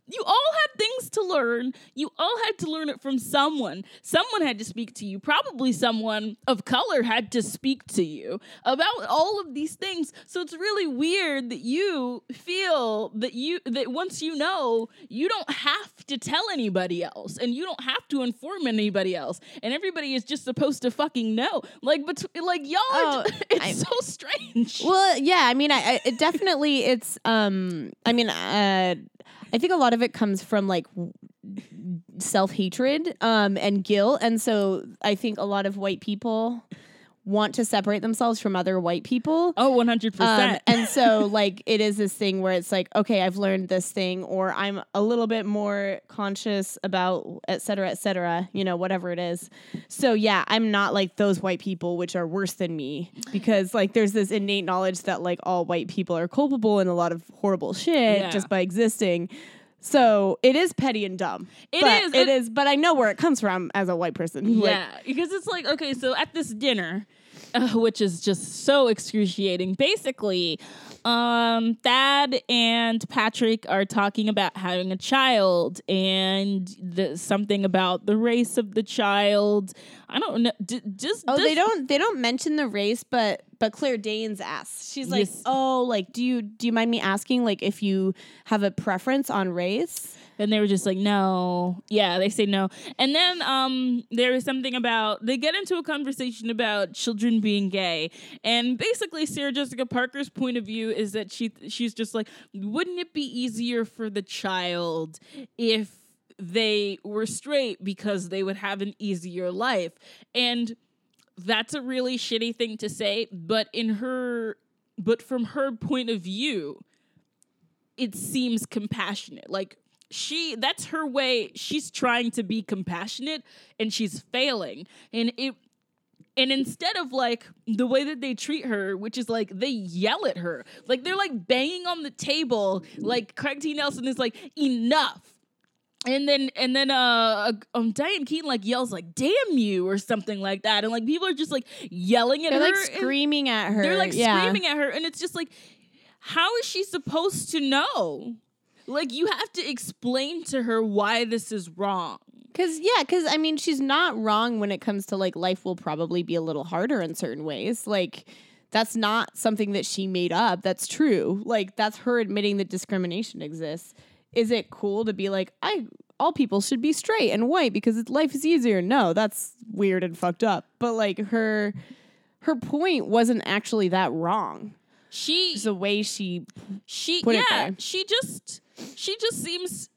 you all had things to learn. You all had to learn it from someone. Someone had to speak to you. Probably someone of color had to speak to you about all of these things. So it's really weird that you feel that you that once you know, you don't have to tell anybody else and you don't have to inform anybody else. And everybody is just supposed to fucking know. Like but like y'all Oh, just, it's I- so strange. Well, yeah, I mean, I, I it definitely it's um I mean, uh I think a lot of it comes from like self-hatred um and guilt and so I think a lot of white people want to separate themselves from other white people. oh, 100%. Um, and so like it is this thing where it's like okay i've learned this thing or i'm a little bit more conscious about et cetera et cetera you know whatever it is so yeah i'm not like those white people which are worse than me because like there's this innate knowledge that like all white people are culpable in a lot of horrible shit Yeah. just by existing so it is petty and dumb it is it and- is but i know where it comes from as a white person Like, Yeah, because it's like okay, so at this dinner, uh, which is just so excruciating. Basically, um, Thad and Patrick are talking about having a child and the, something about the race of the child. I don't know. D- just Oh, does- they don't they don't mention the race, but but Claire Danes asks. She's like, Yes. "Oh, like do you do you mind me asking like if you have a preference on race?" And they were just like, no. Yeah, they say no. And then um, there is something about, they get into a conversation about children being gay. And basically, Sarah Jessica Parker's point of view is that she she's just like, wouldn't it be easier for the child if they were straight because they would have an easier life? And that's a really shitty thing to say. But in her, but from her point of view, it seems compassionate. Like she that's her way she's trying to be compassionate and she's failing. And it and instead of like the way that they treat her, which is like they yell at her, like they're like banging on the table, like Craig T. Nelson is like, enough. And then and then uh um Diane Keaton like yells like damn you or something like that. And like people are just like yelling at They're her. like screaming at her. they're like yeah. screaming at her, and it's just like, how is she supposed to know? Like, you have to explain to her why this is wrong. Cause yeah, cause I mean she's not wrong when it comes to like life will probably be a little harder in certain ways. Like that's not something that she made up. That's true. Like that's her admitting that discrimination exists. Is it cool to be like, I all people should be straight and white because life is easier? No, that's weird and fucked up. But like her her point wasn't actually that wrong. She, the way she she, put it yeah, she just, she just seems.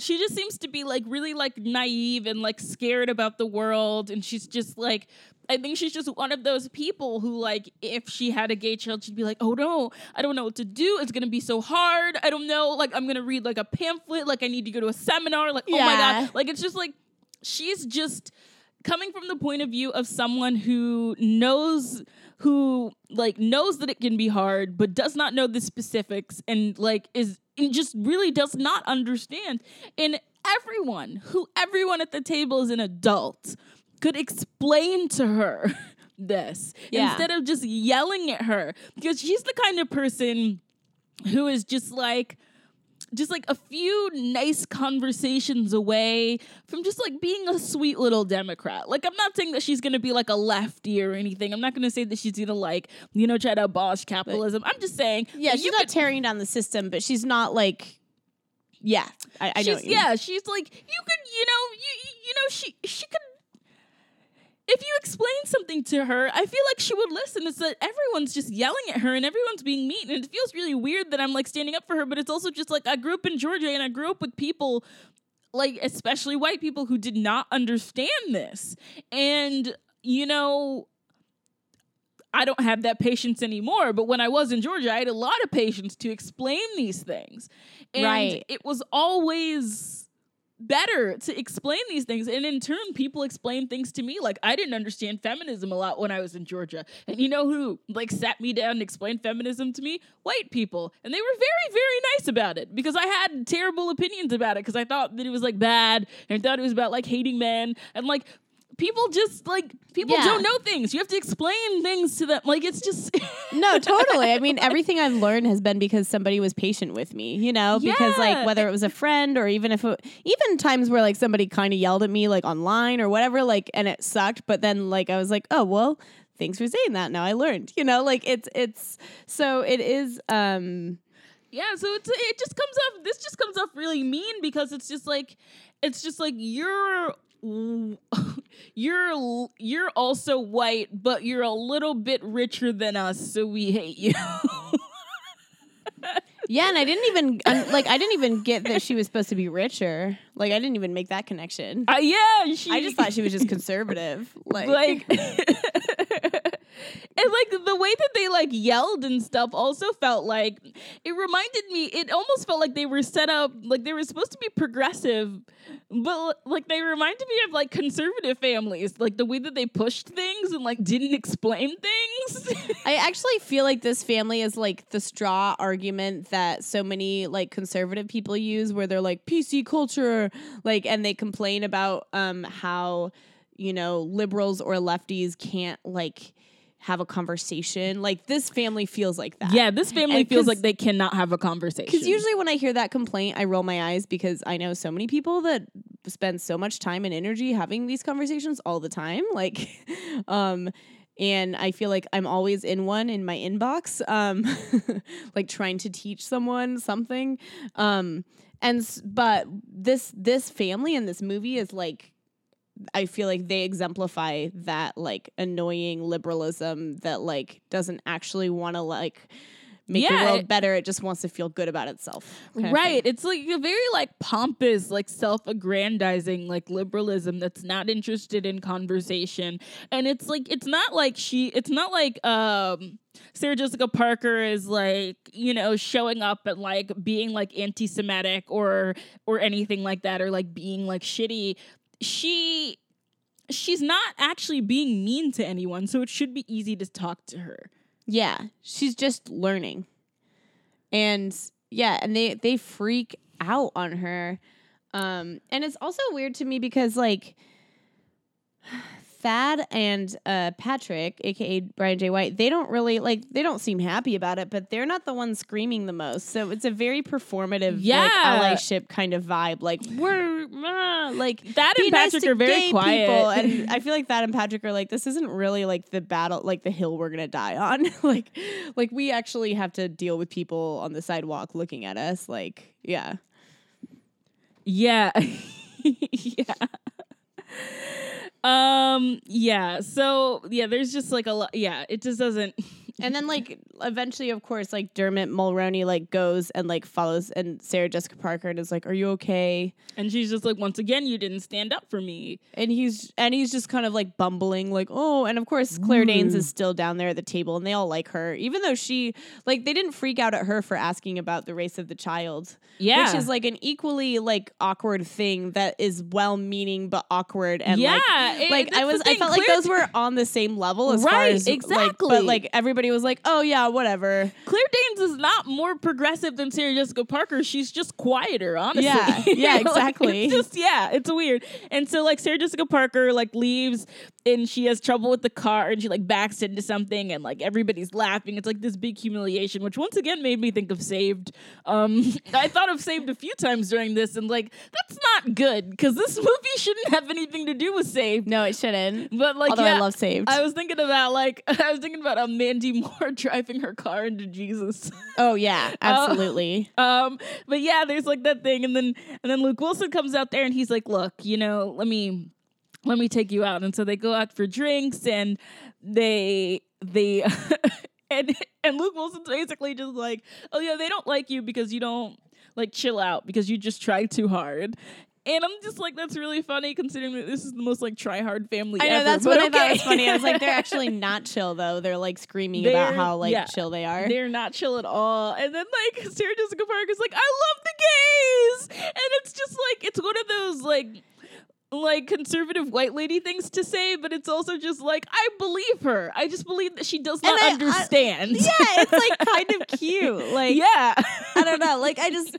She just seems to be like really like naive and like scared about the world and she's just like I think she's just one of those people who like if she had a gay child she'd be like, "Oh no, I don't know what to do. It's going to be so hard. I don't know. Like I'm going to read like a pamphlet, like I need to go to a seminar, like oh my god." Like it's just like she's just coming from the point of view of someone who knows who like knows that it can be hard but does not know the specifics and like is and just really does not understand and everyone who everyone at the table is an adult could explain to her this Yeah. instead of just yelling at her because she's the kind of person who is just like just like a few nice conversations away from just like being a sweet little Democrat. Like, I'm not saying that she's gonna be like a lefty or anything. I'm not gonna say that she's gonna like, you know, try to abolish capitalism. I'm just saying, Yeah, she's not could- tearing down the system, but she's not like Yeah. I, I know she's mean. yeah, she's like you could, you know, you you know, she she could. If you explain something to her, I feel like she would listen. It's that everyone's just yelling at her and everyone's being mean. And it feels really weird that I'm like standing up for her, but it's also just like I grew up in Georgia and I grew up with people like especially white people who did not understand this. And you know, I don't have that patience anymore, but when I was in Georgia, I had a lot of patience to explain these things. And Right. it was always better to explain these things. And in turn people explain things to me. Like i didn't understand feminism a lot when i was in georgia. And you know who like sat me down and explained feminism to me? White people. And they were very very nice about it because i had terrible opinions about it because i thought that it was like bad and thought it was about like hating men. And like people just like people Yeah. don't know things you have to explain things to them like it's just No, totally. I mean, everything I've learned has been because somebody was patient with me, you know, because like whether it was a friend or even if it, even times where like somebody kind of yelled at me like online or whatever, like, and it sucked, but then like I was like, oh, well, thanks for saying that. Now I learned, you know, like it's, it's, so it is, um, Yeah, so it's it just comes off this just comes off really mean because it's just like it's just like you're you're you're also white, but you're a little bit richer than us, so we hate you. yeah. And I didn't even, like, I didn't even get that she was supposed to be richer. Like, I didn't even make that connection. uh, yeah, she, I just thought she was just conservative. Like, like and like the way that they like yelled and stuff also felt like it reminded me it almost felt like they were set up like they were supposed to be progressive but like they reminded me of like conservative families like the way that they pushed things and like didn't explain things I actually feel like this family is like the straw argument that so many like conservative people use where they're like PC culture like and they complain about um how you know liberals or lefties can't like have a conversation like this family feels like that. yeah this family feels like they cannot have a conversation Because usually when I hear that complaint, I roll my eyes because I know so many people that spend so much time and energy having these conversations all the time. Like, um, and I feel like I'm always in one in my inbox, um, like trying to teach someone something. Um, and but this this family in this movie is like I feel like they exemplify that like annoying liberalism that like doesn't actually want to like make Yeah, the world it- better. It just wants to feel good about itself. right. It's like a very like pompous like self-aggrandizing like liberalism that's not interested in conversation. And it's like it's not like she it's not like um sarah jessica parker is like you know showing up and like being like anti-semitic or or anything like that or like being like shitty. She she's not actually being mean to anyone so it should be easy to talk to her Yeah, she's just learning. And yeah, and they they freak out on her. Um and it's also weird to me because like Thad and uh, Patrick, aka Brian J. White, they don't really like they don't seem happy about it, but they're not the ones screaming the most. So it's a very performative, Yeah. like allyship kind of vibe. Like we're uh, like Thad and nice patrick are very quiet people. and I feel like Thad and Patrick are like, this isn't really like the battle, like the hill we're gonna die on. like, like we actually have to deal with people on the sidewalk looking at us. Like, yeah, Yeah. yeah. Um yeah. So yeah, there's just like a lot yeah, it just doesn't and then like eventually, of course, like Dermot Mulroney like goes and like follows and Sarah Jessica Parker and is like, "Are you okay?" and she's just like once again you didn't stand up for me. And he's and he's just kind of like bumbling, like, "Oh," and of course Claire Danes is still down there at the table, and they all like her, even though she like they didn't freak out at her for asking about the race of the child. Yeah. which is like an equally like awkward thing that is well-meaning but awkward and Yeah, like it- like I was I thing, felt like those were on the same level as far Right, as like, exactly. but like everybody was like oh yeah whatever Claire Danes is not more progressive than Sarah Jessica Parker. She's just quieter, honestly. Yeah, yeah, Like, exactly. it's just yeah, it's weird. And so like Sarah Jessica Parker like leaves and she has trouble with the car and she like backs into something and like everybody's laughing. It's like this big humiliation, which once again made me think of Saved. Um, I thought of Saved a few times during this and like that's not good because this movie shouldn't have anything to do with Saved. no it shouldn't But like although yeah, I love Saved I was thinking about like I was thinking about um, Mandy Moore driving her car into Jesus. oh yeah absolutely um, but yeah, there's like that thing, and then and then Luke Wilson comes out there and he's like, "Look, you know, let me." Let me take you out. And so they go out for drinks and they they and and Luke Wilson's basically just like, oh yeah, they don't like you because you don't like chill out because you just try too hard. And I'm just like, that's really funny considering that this is the most like try hard family I know ever. that's what I thought was funny. I was like, they're actually not chill though. They're like screaming about They're- how like yeah. chill they are. They're not chill at all. And then like Sarah Jessica Parker's like, I love the gays. And it's just like it's one of those like like conservative white lady things to say, but it's also just like I believe her. I just believe that she does not I- I- understand. yeah, it's like kind of cute. Like yeah. I don't know. Like I just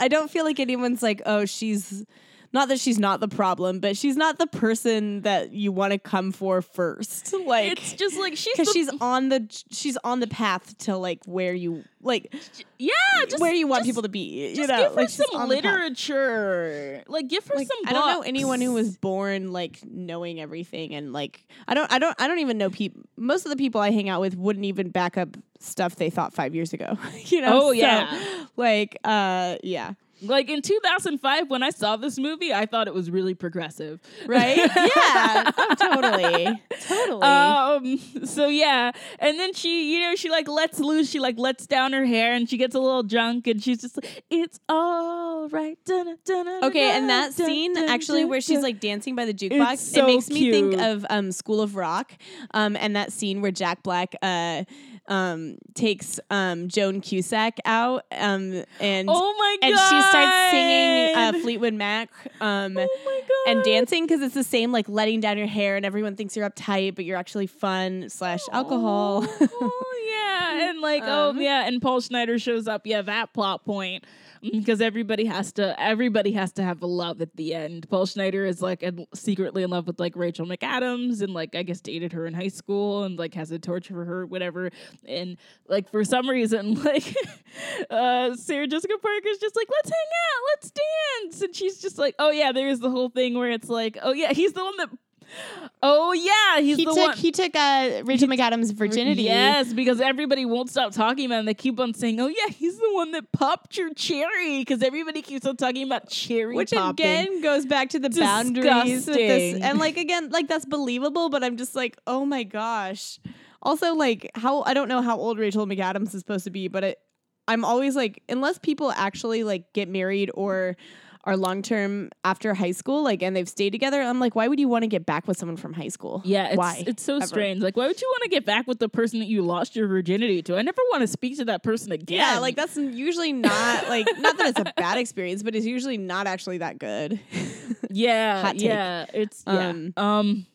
I don't feel like anyone's like, oh, she's not that she's not the problem, but she's not the person that you want to come for first. Like it's just like she's because she's on the she's on the path to like where you like yeah, just where you want just- people to be. You Just know, give her like some on the path. literature. Like give her Like, some. I don't know anyone who was born like knowing everything and like I don't I don't I don't even know people most of the people I hang out with wouldn't even back up stuff they thought 5 years ago. you know? Oh, So, yeah. like uh yeah. Like in 2005, when I saw this movie, I thought it was really progressive. Right? yeah. Oh, totally. Totally. Um. So yeah, and then she, you know, she like lets loose. She like lets down her hair, and she gets a little drunk, and she's just like, "It's all right." Dun, dun, dun, Okay, and that scene actually where she's like dancing by the jukebox, so it makes me think of um, School of Rock, um, and that scene where Jack Black uh, um, takes um, Joan Cusack out, um, and "Oh my god!" and she starts singing uh, Fleetwood Mac, um, Oh my god! and dancing because it's the same like letting down your hair, and everyone thinks you're uptight, but you're actually fun slash alcohol. oh yeah, and like oh Um, yeah, and Paul Schneider shows up. Yeah, that plot point because everybody has to everybody has to have a love at the end. Paul Schneider is like in- secretly in love with like Rachel McAdams and like I guess dated her in high school and like has a torture for her whatever. And like for some reason like uh Sarah Jessica Parker's just like let's hang out, let's dance, and she's just like oh yeah, there's the whole thing where it's like oh yeah, he's the one that. Oh yeah, he's he the took one. he took uh, Rachel McAdams' virginity. Yes, because everybody won't stop talking about him. They keep on saying, "Oh yeah, he's the one that popped your cherry," because everybody keeps on talking about cherry Which popping. again goes back to the boundaries with this, and like again, like that's believable. But I'm just like, oh my gosh. Also, like how I don't know how old Rachel McAdams is supposed to be, but it, I'm always like, unless people actually like get married or are long term after high school, like and they've stayed together, I'm like, why would you want to get back with someone from high school? yeah, it's, why? it's so ever? strange. Like, why would you want to get back with the person that you lost your virginity to? I never want to speak to that person again. Yeah, like that's usually not like not that it's a bad experience, but it's usually not actually that good. yeah, yeah, it's yeah. Um, Um,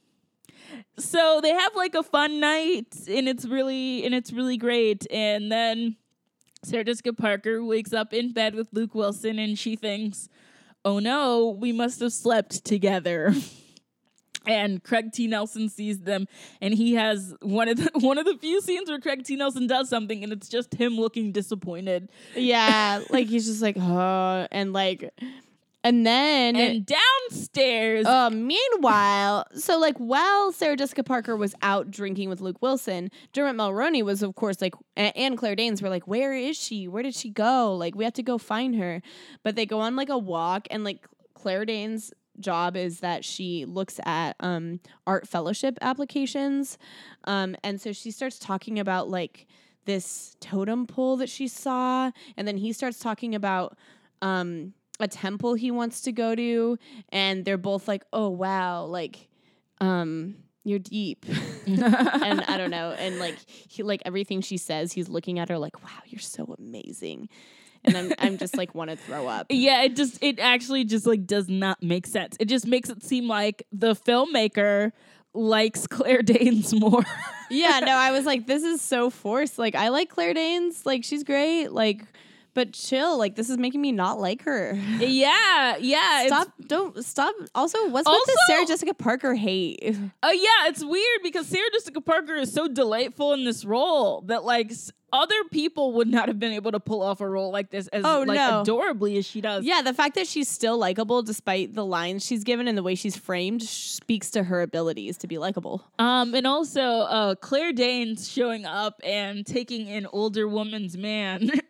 so they have like a fun night, and it's really and it's really great. And then Sarah Jessica Parker wakes up in bed with Luke Wilson, and she thinks, "Oh no, we must have slept together." And Craig T. Nelson sees them, and he has one of the one of the few scenes where Craig T. Nelson does something, and it's just him looking disappointed. Yeah, like he's just like, oh, and like, and then. And downstairs, uh, meanwhile, so like while Sarah Jessica Parker was out drinking with Luke Wilson, Dermot Mulroney was, of course, like, and Claire Danes were like, "Where is she? Where did she go? Like, we have to go find her." But they go on like a walk, and like Claire Danes' job is that she looks at um, art fellowship applications, um, and so she starts talking about like this totem pole that she saw, and then he starts talking about um, a temple he wants to go to, and they're both like, "Oh wow, like, um, you're deep," and I don't know, and like he like everything she says, he's looking at her like, "Wow, you're so amazing," and I'm I'm just like want to throw up. Yeah, it just it actually just like does not make sense. It just makes it seem like the filmmaker likes Claire Danes more. yeah, no, I was like, this is so forced. Like, I like Claire Danes, like she's great, like, but chill. Like, this is making me not like her. yeah, yeah. Stop! Don't stop. Also, what's with the Sarah Jessica Parker hate? Oh yeah, it's weird because Sarah Jessica Parker is so delightful in this role that like s- other people would not have been able to pull off a role like this as Oh, like no. adorably as she does. Yeah, the fact that she's still likable despite the lines she's given and the way she's framed speaks to her abilities to be likable. Um, and also uh, Claire Danes showing up and taking an older woman's man.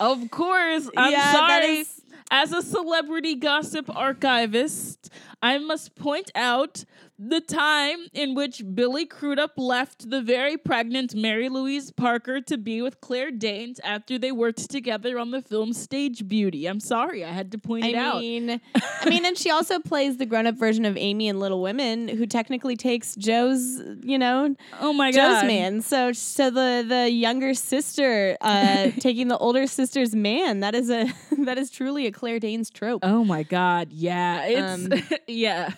of course, I'm Yeah, sorry. is- As a celebrity gossip archivist, I must point out the time in which Billy Crudup left the very pregnant Mary Louise Parker to be with Claire Danes after they worked together on the film Stage Beauty. I'm sorry, I had to point I it out. mean, I mean, and she also plays the grown-up version of Amy in Little Women, who technically takes Jo's, you know, Oh my God, Jo's god. man. So, so the the younger sister uh, taking the older sister's man. That is a that is truly a Claire Danes trope. Oh my god, yeah. It's Um, yeah.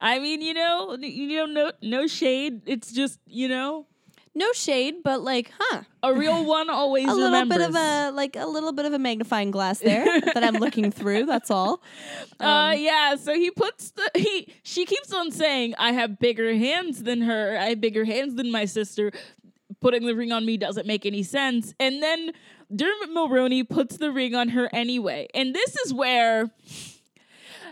I mean, you know, you know no no shade. It's just, you know, No shade, but like, huh? a real one always A little remembers. bit of a like a little bit of a magnifying glass there that I'm looking through. That's all. uh Um, yeah, so he puts the he she keeps on saying I have bigger hands than her. I have bigger hands than my sister. Putting the ring on me doesn't make any sense. And then Dermot Mulroney puts the ring on her anyway. And this is where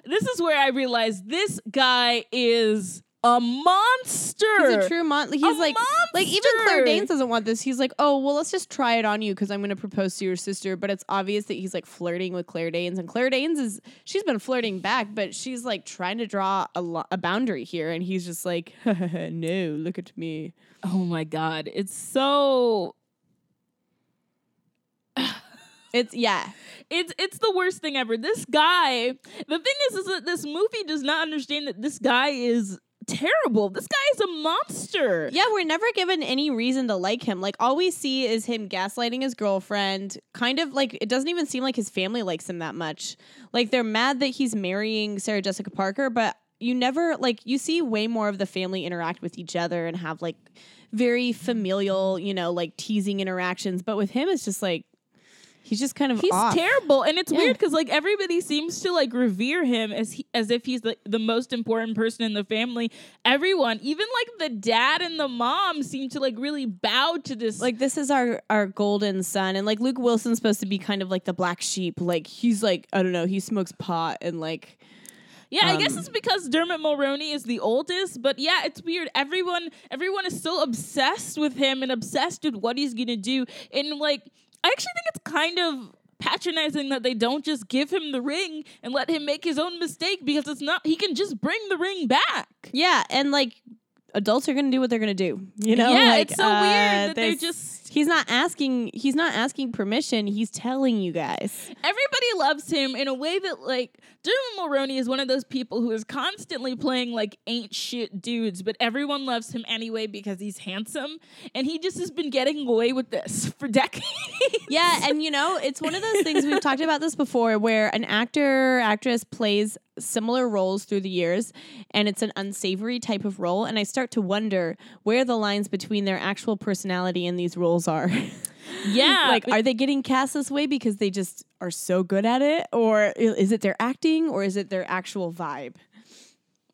this is where I realize this guy is a monster. He's a true mon. He's A like, like even Claire. Danes doesn't want this. He's like, oh well, let's just try it on you because I'm going to propose to your sister. But it's obvious that he's like flirting with Claire Danes, and Claire Danes is she's been flirting back, but she's like trying to draw a, lo- a boundary here, and he's just like, no, look at me. Oh my god, it's so It's yeah, it's it's the worst thing ever. This guy, the thing is, is that this movie does not understand that this guy is terrible. This guy is a monster. yeah. We're never given any reason to like him. Like all we see is him gaslighting his girlfriend. Kind of like it doesn't even seem like his family likes him that much. Like they're mad that he's marrying Sarah Jessica Parker, but you never like you see way more of the family interact with each other and have like very familial, you know, like teasing interactions. But with him, it's just like he's just kind of He's off. terrible, and it's Yeah. weird because like everybody seems to like revere him as he, as if he's the, the most important person in the family. Everyone, even like the dad and the mom, seem to like really bow to this. Like this is our our golden son, and like Luke Wilson's supposed to be kind of like the black sheep. Like he's like I don't know, he smokes pot and like Yeah, I guess Um, it's because Dermot Mulroney is the oldest, but yeah, it's weird. Everyone everyone is so obsessed with him and obsessed with what he's gonna do. And like I actually think it's kind of patronizing that they don't just give him the ring and let him make his own mistake because it's not he can just bring the ring back. yeah, and like adults are gonna do what they're gonna do. You know, yeah, like, it's so uh, weird that they're just He's not asking. He's not asking permission. He's telling you guys. everybody loves him in a way that like Dermot Mulroney is one of those people who is constantly playing like ain't shit dudes, but everyone loves him anyway because he's handsome, and he just has been getting away with this for decades. Yeah, and you know, it's one of those things we've talked about this before where an actor actress plays similar roles through the years and it's an unsavory type of role and I start to wonder where the lines between their actual personality and these roles are. yeah, like are they getting cast this way because they just are so good at it or is it their acting or is it their actual vibe?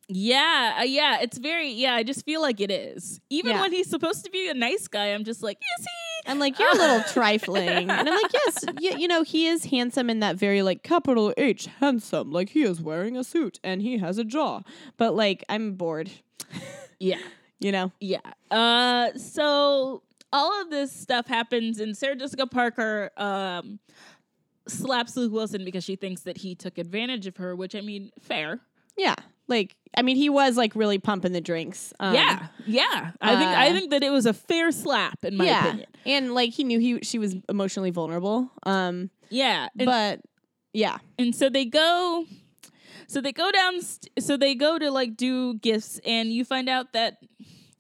yeah, uh, yeah. It's very yeah. I just feel like it is. Even Yeah. when he's supposed to be a nice guy, I'm just like, is he? I'm like, you're a little trifling. And I'm like, yes, y- you know, he is handsome in that very like capital H handsome. Like he is wearing a suit and he has a jaw. But like, I'm bored, Yeah. you know? Yeah. Uh so all of this stuff happens and Sarah Jessica Parker um slaps Luke Wilson because she thinks that he took advantage of her, which I mean, fair. Yeah. Like, I mean, he was like really pumping the drinks. Um, yeah. Yeah. I think I uh, think that it was a fair slap in my yeah. opinion. And like, he knew he she was emotionally vulnerable. Um, Yeah. And, but yeah. and so they go so they go down st- so they go to like do gifts and you find out that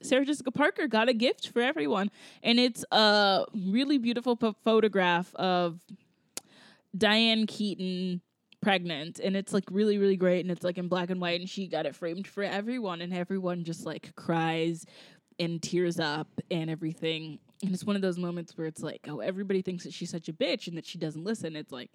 Sarah Jessica Parker got a gift for everyone. And it's a really beautiful p- photograph of Diane Keaton pregnant. And it's like really really great. And it's like in black and white. And she got it framed for everyone. And everyone just like cries and tears up and everything. And it's one of those moments where it's like oh everybody thinks that she's such a bitch and that she doesn't listen. It's like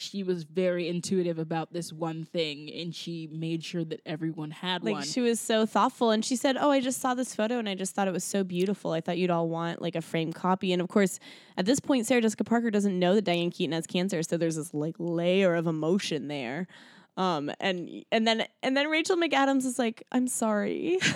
she was very intuitive about this one thing and she made sure that everyone had Like one she was so thoughtful and she said, "Oh, I just saw this photo and I just thought it was so beautiful. I thought you'd all want like a framed copy." And of course, at this point Sarah Jessica Parker doesn't know that Diane Keaton has cancer, so there's this like layer of emotion there. Um and and then and then Rachel McAdams is like, "I'm sorry."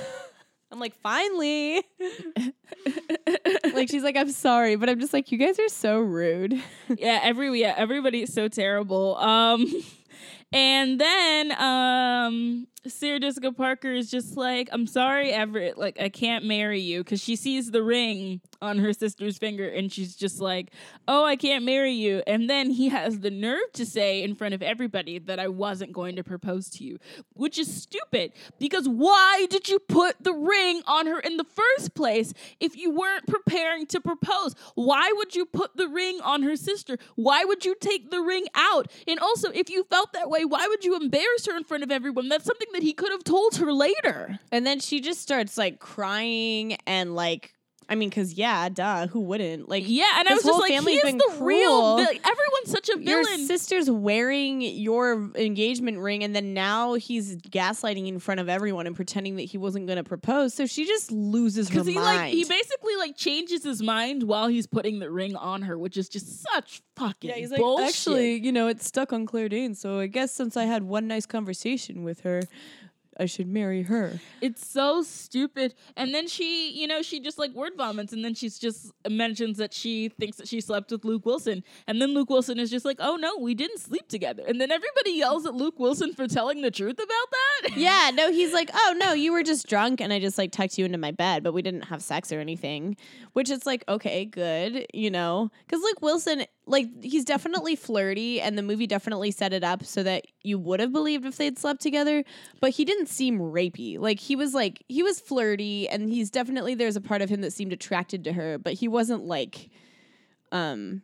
I'm like, "Finally." like she's like, "I'm sorry," but I'm just like, "You guys are so rude." yeah, every yeah, everybody's so terrible. Um and then um Sarah Jessica Parker is just like, I'm sorry, Everett, like I can't marry you because she sees the ring on her sister's finger and she's just like, Oh, I can't marry you. And then he has the nerve to say in front of everybody that I wasn't going to propose to you, which is stupid because why did you put the ring on her in the first place if you weren't preparing to propose? Why would you put the ring on her sister? Why would you take the ring out? And also, if you felt that way, why would you embarrass her in front of everyone? That's something that he could have told her later. And then she just starts like crying and like I mean, cause yeah, duh, who wouldn't? Like, Yeah, and I was just like, he family's is been the real. cruel. everyone's such a villain. your sister's wearing your engagement ring, and then now he's gaslighting in front of everyone and pretending that he wasn't going to propose. So she just loses her Because he mind. like he basically like changes his mind while he's putting the ring on her, which is just such fucking yeah, he's like, bullshit. actually, you know, it's stuck on Claire Danes. So I guess since I had one nice conversation with her, I should marry her. It's so stupid. And then she, you know, she just like word vomits and then she's just mentions that she thinks that she slept with Luke Wilson. And then Luke Wilson is just like, oh no, we didn't sleep together. And then everybody yells at Luke Wilson for telling the truth about that. Yeah, no, he's like, oh no, you were just drunk, and I just like tucked you into my bed, but we didn't have sex or anything. Which it's like, okay, good, you know, because Luke Wilson, like, he's definitely flirty, and the movie definitely set it up so that you would have believed if they'd slept together, but he didn't seem rapey. Like he was like he was flirty, and he's definitely there's a part of him that seemed attracted to her, but he wasn't like, um,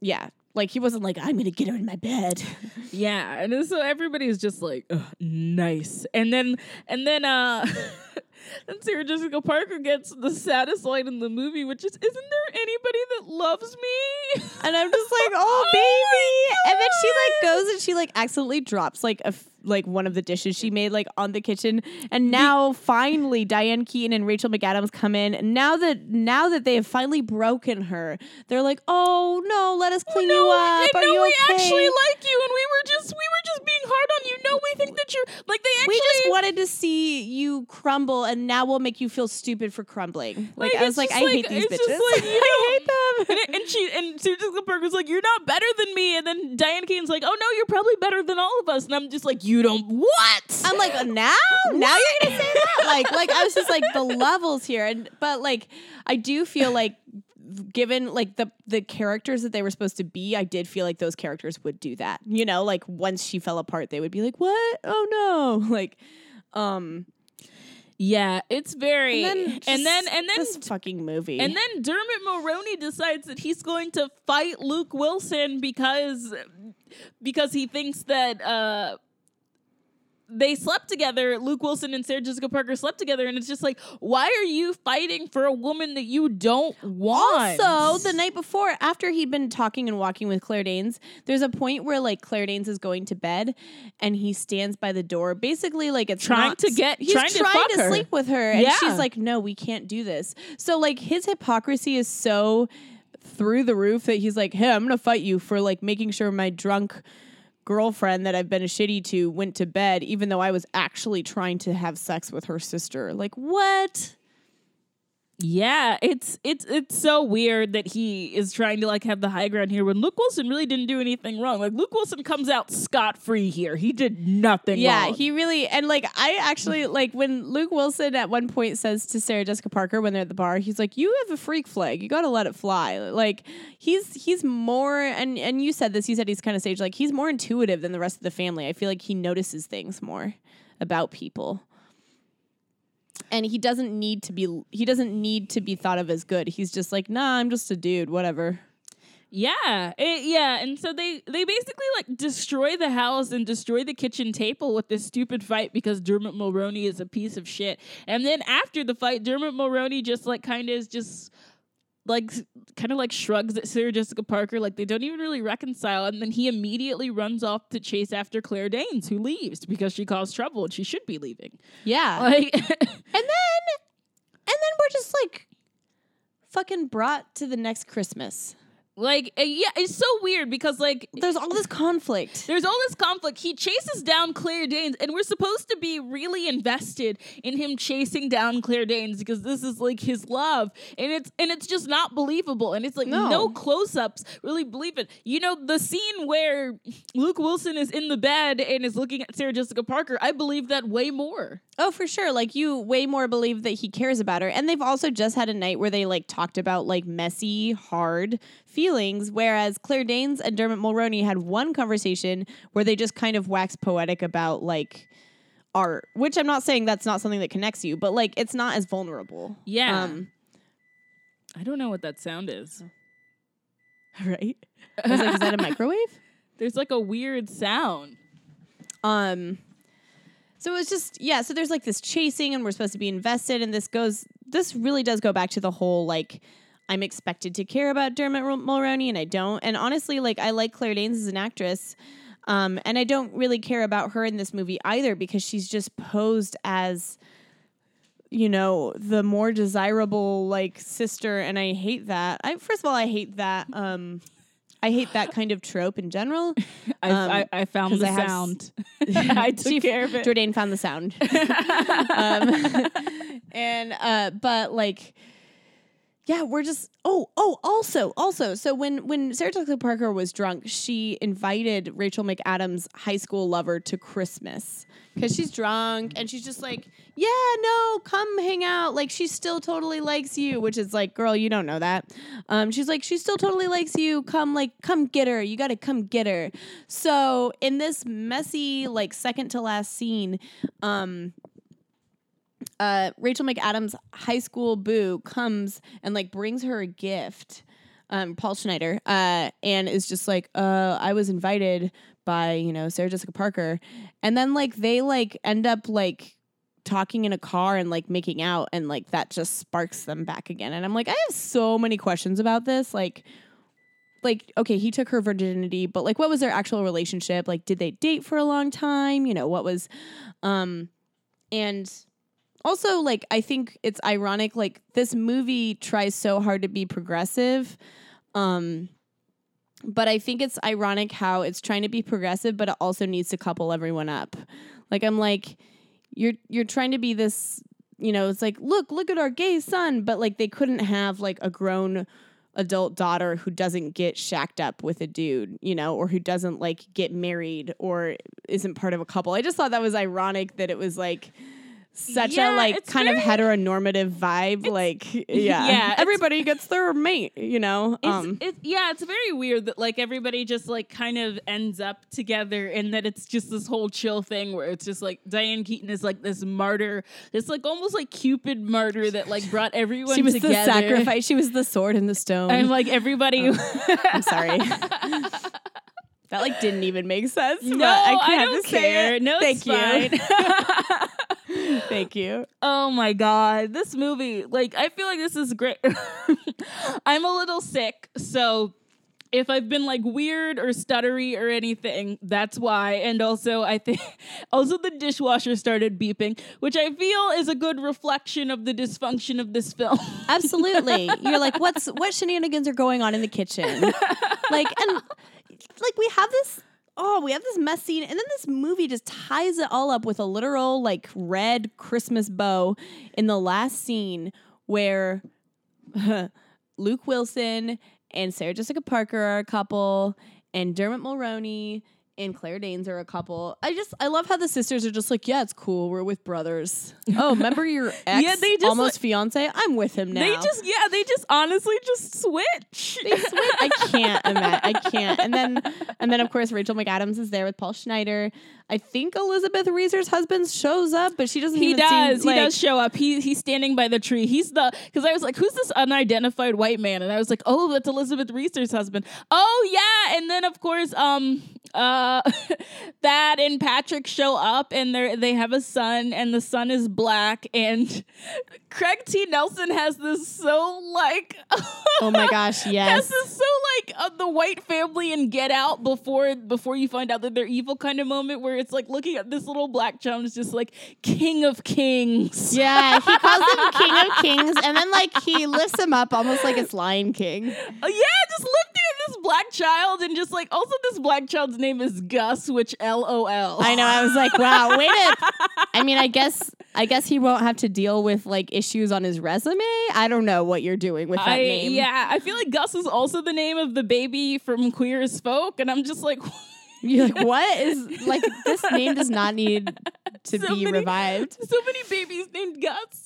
yeah. Like he wasn't like I'm gonna get her in my bed. Yeah, and so everybody's just like, nice. And then and then uh then Sarah Jessica Parker gets the saddest line in the movie, which is, isn't there anybody that loves me? And I'm just like, oh, baby. And then she like goes and she like accidentally drops like a f- like one of the dishes she made like on the kitchen. And now finally Diane Keaton and Rachel McAdams come in. And now that now that they have finally broken her, they're like, oh no, let us oh, clean you up. and Are no, you we okay? actually like you, and we were just we were just being hard on you. No, we think that you're like they actually we just wanted to see you crumble, and now we'll make you feel stupid for crumbling. Like, I was like, I hate these bitches. just like, you I hate them. And, and she and Sarah Jessica Parker's like, "You're not better than me," and then Diane Keaton's like, "Oh no, you're probably better than all of us." And I'm just like, "You don't what?" I'm like, now, now you're gonna say that? Like, like I was just like the levels here, and but like I do feel like given like the the characters that they were supposed to be, I did feel like those characters would do that. You know, like once she fell apart, they would be like, what? Oh no, like, um, yeah, it's very and then and then and then this fucking movie, And then Dermot Mulroney decides that he's going to fight Luke Wilson because because he thinks that uh they slept together. Luke Wilson and Sarah Jessica Parker slept together, and it's just like, why are you fighting for a woman that you don't want? Also, the night before, after he'd been talking and walking with Claire Danes, there's a point where like Claire Danes is going to bed and he stands by the door, basically like it's Trying not- to get- he's trying to fuck her. sleep with her, and Yeah. she's like, "No, we can't do this." So like his hypocrisy is so through the roof that he's like, "Hey, I'm gonna fight you for like making sure my drunk." Girlfriend that I've been a shitty to went to bed, even though I was actually trying to have sex with her sister. Like, what? Yeah, it's it's it's so weird that he is trying to like have the high ground here when Luke Wilson really didn't do anything wrong. Like Luke Wilson comes out scot free here. He did nothing Yeah, wrong. he really and like I actually like when Luke Wilson at one point says to Sarah Jessica Parker when they're at the bar, he's like, "You have a freak flag. You got to let it fly." Like he's he's more and and you said this. You said he's kind of sage like he's more intuitive than the rest of the family. I feel like he notices things more about people. And he doesn't need to be he doesn't need to be thought of as good. He's just like, "Nah, I'm just a dude, whatever." Yeah, it- yeah, and so they they basically like destroy the house and destroy the kitchen table with this stupid fight because Dermot Mulroney is a piece of shit. And then after the fight, Dermot Mulroney just like kind of is just like kind of like shrugs at Sarah Jessica Parker, like they don't even really reconcile. And then he immediately runs off to chase after Claire Danes, who leaves because she caused trouble and she should be leaving. Yeah. Like, And then and then we're just like fucking brought to the next Christmas. Like, uh, yeah, it's so weird because like There's all this conflict. there's all this conflict. He chases down Claire Danes, and we're supposed to be really invested in him chasing down Claire Danes because this is like his love, and it's and it's just not believable. And it's like no, No. close-ups really believe it. You know, the scene where Luke Wilson is in the bed and is looking at Sarah Jessica Parker, I believe that way more. Oh, for sure. Like you way more believe that he cares about her. And they've also just had a night where they like talked about like messy, hard feelings. Whereas Claire Danes and Dermot Mulroney had one conversation where they just kind of waxed poetic about like art, which I'm not saying that's not something that connects you, but like it's not as vulnerable. Yeah. Um, I don't know what that sound is. right. I was like, is that a microwave? There's like a weird sound. Um so it was just yeah, so there's like this chasing and we're supposed to be invested and this goes this really does go back to the whole like I'm expected to care about Dermot Mulroney and I don't. And honestly, like I like Claire Danes as an actress. Um and I don't really care about her in this movie either because she's just posed as you know, the more desirable like sister and I hate that. I first of all I hate that um I hate that kind of trope in general. I, Um, I, I found the I sound. I took She- care of it. Jordan found the sound. um, and uh, but like, yeah, we're just oh oh also also so when when Sarah Jessica Parker was drunk, she invited Rachel McAdams' high school lover to Christmas because she's drunk and she's just like, yeah, no, come hang out. Like she still totally likes you, which is like, girl, you don't know that. Um, she's like, she still totally likes you. Come like, come get her. You got to come get her. So in this messy like second to last scene, um, uh, Rachel McAdams' high school boo comes and like brings her a gift. Um, Paul Schneider, uh, and is just like, uh, I was invited by you know Sarah Jessica Parker, and then like they like end up like talking in a car and like making out, and like that just sparks them back again. And I'm like, I have so many questions about this, like. Like okay, he took her virginity, but like, what was their actual relationship? Like, did they date for a long time? You know, what was, um, and also like i think it's ironic like this movie tries so hard to be progressive um but i think it's ironic how it's trying to be progressive but it also needs to couple everyone up. Like i'm like you're you're trying to be this you know it's like look look at our gay son but like they couldn't have like a grown adult daughter who doesn't get shacked up with a dude you know or who doesn't like get married or isn't part of a couple. I just thought that was ironic that it was like such Yeah, a like kind of heteronormative vibe like yeah. Yeah, everybody gets their mate you know It's, um. yeah, it's very weird that like everybody just like kind of ends up together and that it's just this whole chill thing where it's just like Diane Keaton is like this martyr, this like almost like Cupid martyr that like brought everyone she was together. the sacrifice. She was the sword and the stone. And like everybody i'm sorry that like didn't even make sense No, but I, I don't care. it. No, thank it's you thank you Oh my god, this movie, like I feel like this is great. I'm a little sick, so if I've been like weird or stuttery or anything, that's why. And also I think also the dishwasher started beeping, which I feel is a good reflection of the dysfunction of this film. Absolutely. You're like, what's what shenanigans are going on in the kitchen? like, and like we have this. Oh, we have this mess scene, and then this movie just ties it all up with a literal like red Christmas bow in the last scene where Luke Wilson and Sarah Jessica Parker are a couple, and Dermot Mulroney and Claire Danes are a couple. I just I love how the sisters are just like, yeah, it's cool. We're with brothers. Oh, remember your ex, they just, almost fiance? I'm with him now. They just yeah, they just honestly just switch. They switch. I can't imagine. I can't. And then, and then of course Rachel McAdams is there with Paul Schneider. I think Elizabeth Reaser's husband shows up, but she doesn't. He even seem does. he like- does show up. He he's standing by the tree. He's the because I was like, who's this unidentified white man? And I was like, oh, that's Elizabeth Reaser's husband. Oh yeah. And then of course, um, uh, Thad and Patrick show up, and they are they have a son, and the son is black, and Craig T. Nelson has this so like. Oh my gosh! Has Yes. this so like uh, the white family and Get Out before before you find out that they're evil kind of moment where it's like looking at this little black chum is just like king of kings. Yeah, he calls him King of Kings, and then like he lifts him up almost like it's Lion King. Oh, yeah, just lifting this black child and just like also this black child's name is Gus, which LOL. I know. I was like, wow, wait a. I mean, I guess I guess he won't have to deal with like issues on his resume. I don't know what you're doing with that I, name. Yeah, I feel like Gus is also the name of the baby from Queer as Folk, and I'm just like, You're like, what is like this name does not need to So be many- revived. so many babies named Gus.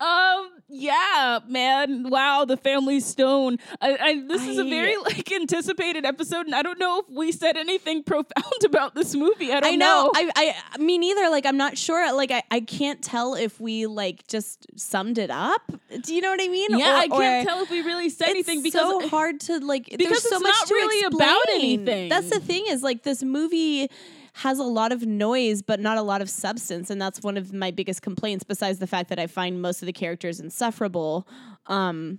Um, yeah, man. Wow, the Family Stone. I, I this is a very like anticipated episode, and I don't know if we said anything profound about this movie. I don't I know. I, I me neither. Like I'm not sure. Like I, I can't tell if we like just summed it up. Do you know what I mean? yeah, Or- I can't tell if we really said anything because it's so hard to like. because there's so it's much not to really about anything. That's the thing is like this movie has a lot of noise but not a lot of substance and that's one of my biggest complaints besides the fact that I find most of the characters insufferable um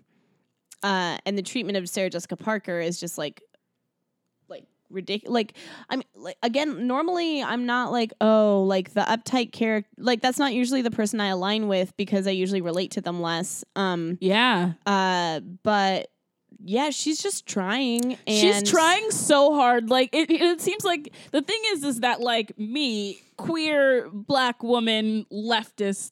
uh and the treatment of Sarah Jessica Parker is just like like ridiculous like i'm like again normally I'm not like oh like the uptight character like that's not usually the person I align with because I usually relate to them less um yeah. uh but yeah she's just trying and She's trying so hard. Like it, it seems like the thing is, is that like me, queer black woman, leftist,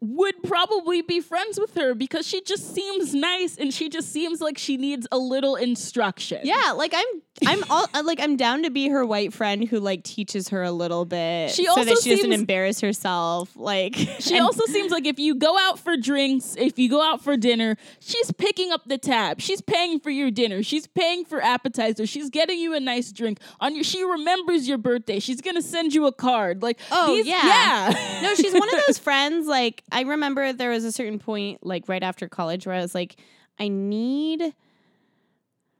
would probably be friends with her because she just seems nice and she just seems like she needs a little instruction. Yeah, like I'm, I'm all uh, like I'm down to be her white friend who like teaches her a little bit, She so also that she doesn't embarrass herself. Like She and- also seems like if you go out for drinks, if you go out for dinner, she's picking up the tab. She's paying for your dinner. She's paying for appetizers. She's getting you a nice drink. On your, she remembers your birthday. She's gonna send you a card. Like Oh, these- yeah. yeah. no, she's one of those friends. Like I remember there was a certain point, like right after college, where I was like, I need,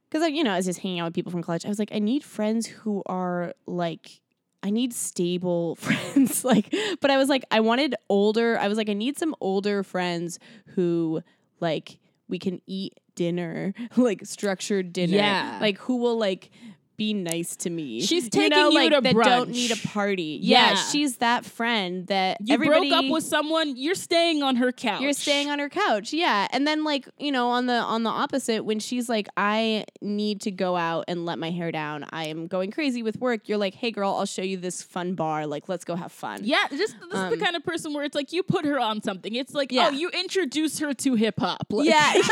because I, you know, I was just hanging out with people from college. I was like, I need friends who are like. I need stable friends. like, but I was like, I wanted older. I was like, I need some older friends who like we can eat dinner, like structured dinner. Yeah. Like who will like be nice to me. She's taking know, you like, to that don't need a party. Yeah. Yeah. she's that friend that You broke up with someone. You're staying on her couch. you're staying on her couch. Yeah. And then like, you know, on the on the opposite when she's like I need to go out and let my hair down. I am going crazy with work. You're like, "Hey girl, I'll show you this fun bar. Like, let's go have fun." Yeah, this, this is Um, the kind of person where it's like you put her on something. It's like, Yeah. oh, you introduce her to hip hop. Like, Yeah. yeah.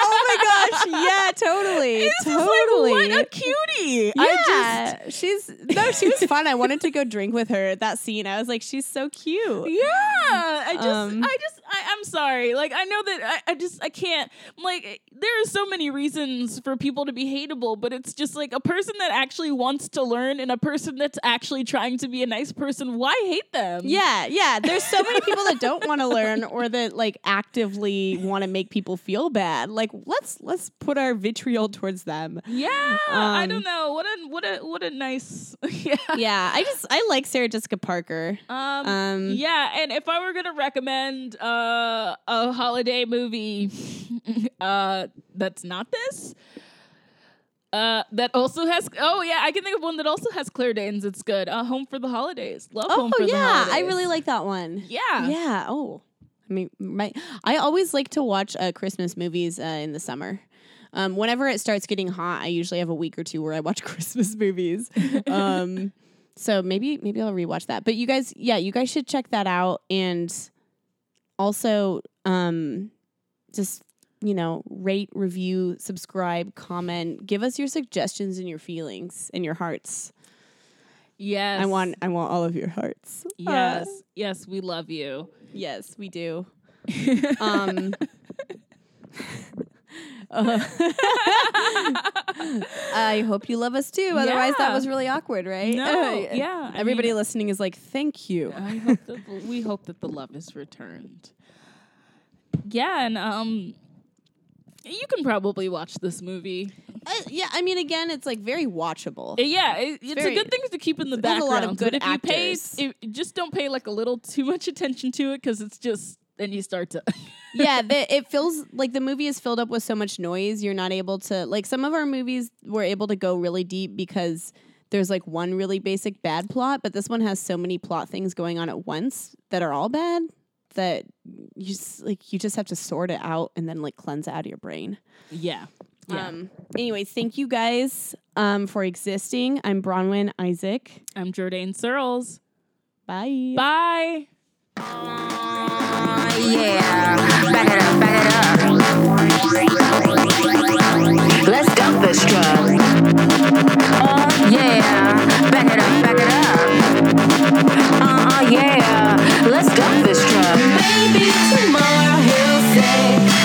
Oh my gosh. Yeah, totally. Totally. Like, what a cutie. Yeah, I just, she's no, she was fun. I wanted to go drink with her at that scene. I was like, she's so cute. Yeah, I just, Um, I just, I, I'm sorry. Like, I know that I, I just, I can't. Like, there are so many reasons for people to be hateable, but it's just like a person that actually wants to learn and a person that's actually trying to be a nice person. Why hate them? Yeah, yeah. There's so many people that don't want to learn or that like actively want to make people feel bad. Like let's let's put our vitriol towards them. yeah. I Um, don't know. What a, what a, what a nice. yeah. Yeah, I just I like Sarah Jessica Parker. Um, Um, yeah, and if I were gonna recommend uh, a holiday movie, uh, that's not this. Uh, that also has oh yeah, I can think of one that also has Claire Danes. It's good. Uh, Home for the Holidays. Love Home Oh for the yeah, Holidays. I really like that one. Yeah. Yeah. Oh, I mean, my I always like to watch uh, Christmas movies uh, in the summer. Um, whenever it starts getting hot, I usually have a week or two where I watch Christmas movies. Um, so maybe maybe I'll rewatch that. But you guys, yeah, you guys should check that out, and also um, just you know rate, review, subscribe, comment, give us your suggestions and your feelings and your hearts. Yes. I want I want all of your hearts. Uh, Yes. yes, we love you. Yes, we do. um, uh, I hope you love us too. Otherwise, that was really awkward, right? No, yeah, I Everybody mean- listening is like, "Thank you." I hope the- we hope that the love is returned. Yeah, and um, you can probably watch this movie. Uh, yeah, I mean, again, it's like very watchable. Uh, Yeah, it, it's very- a good thing to keep in the has a lot of good but if you pay, actors. just don't pay like a little too much attention to it because it's just then you start to. yeah, the, it feels like the movie is filled up with so much noise. You're not able to like some of our movies. We're able to go really deep because there's like one really basic bad plot, but this one has so many plot things going on at once that are all bad that you just like you just have to sort it out and then like cleanse out of your brain. yeah. Yeah. Um. Anyways, thank you guys um for existing. I'm Bronwyn Isaac. I'm Jordan Searles. Bye. Bye. Yeah, back it up, back it up. Let's dump this truck. Oh yeah, back it up, back it up. Uh uh yeah, let's dump this truck. Maybe tomorrow he'll say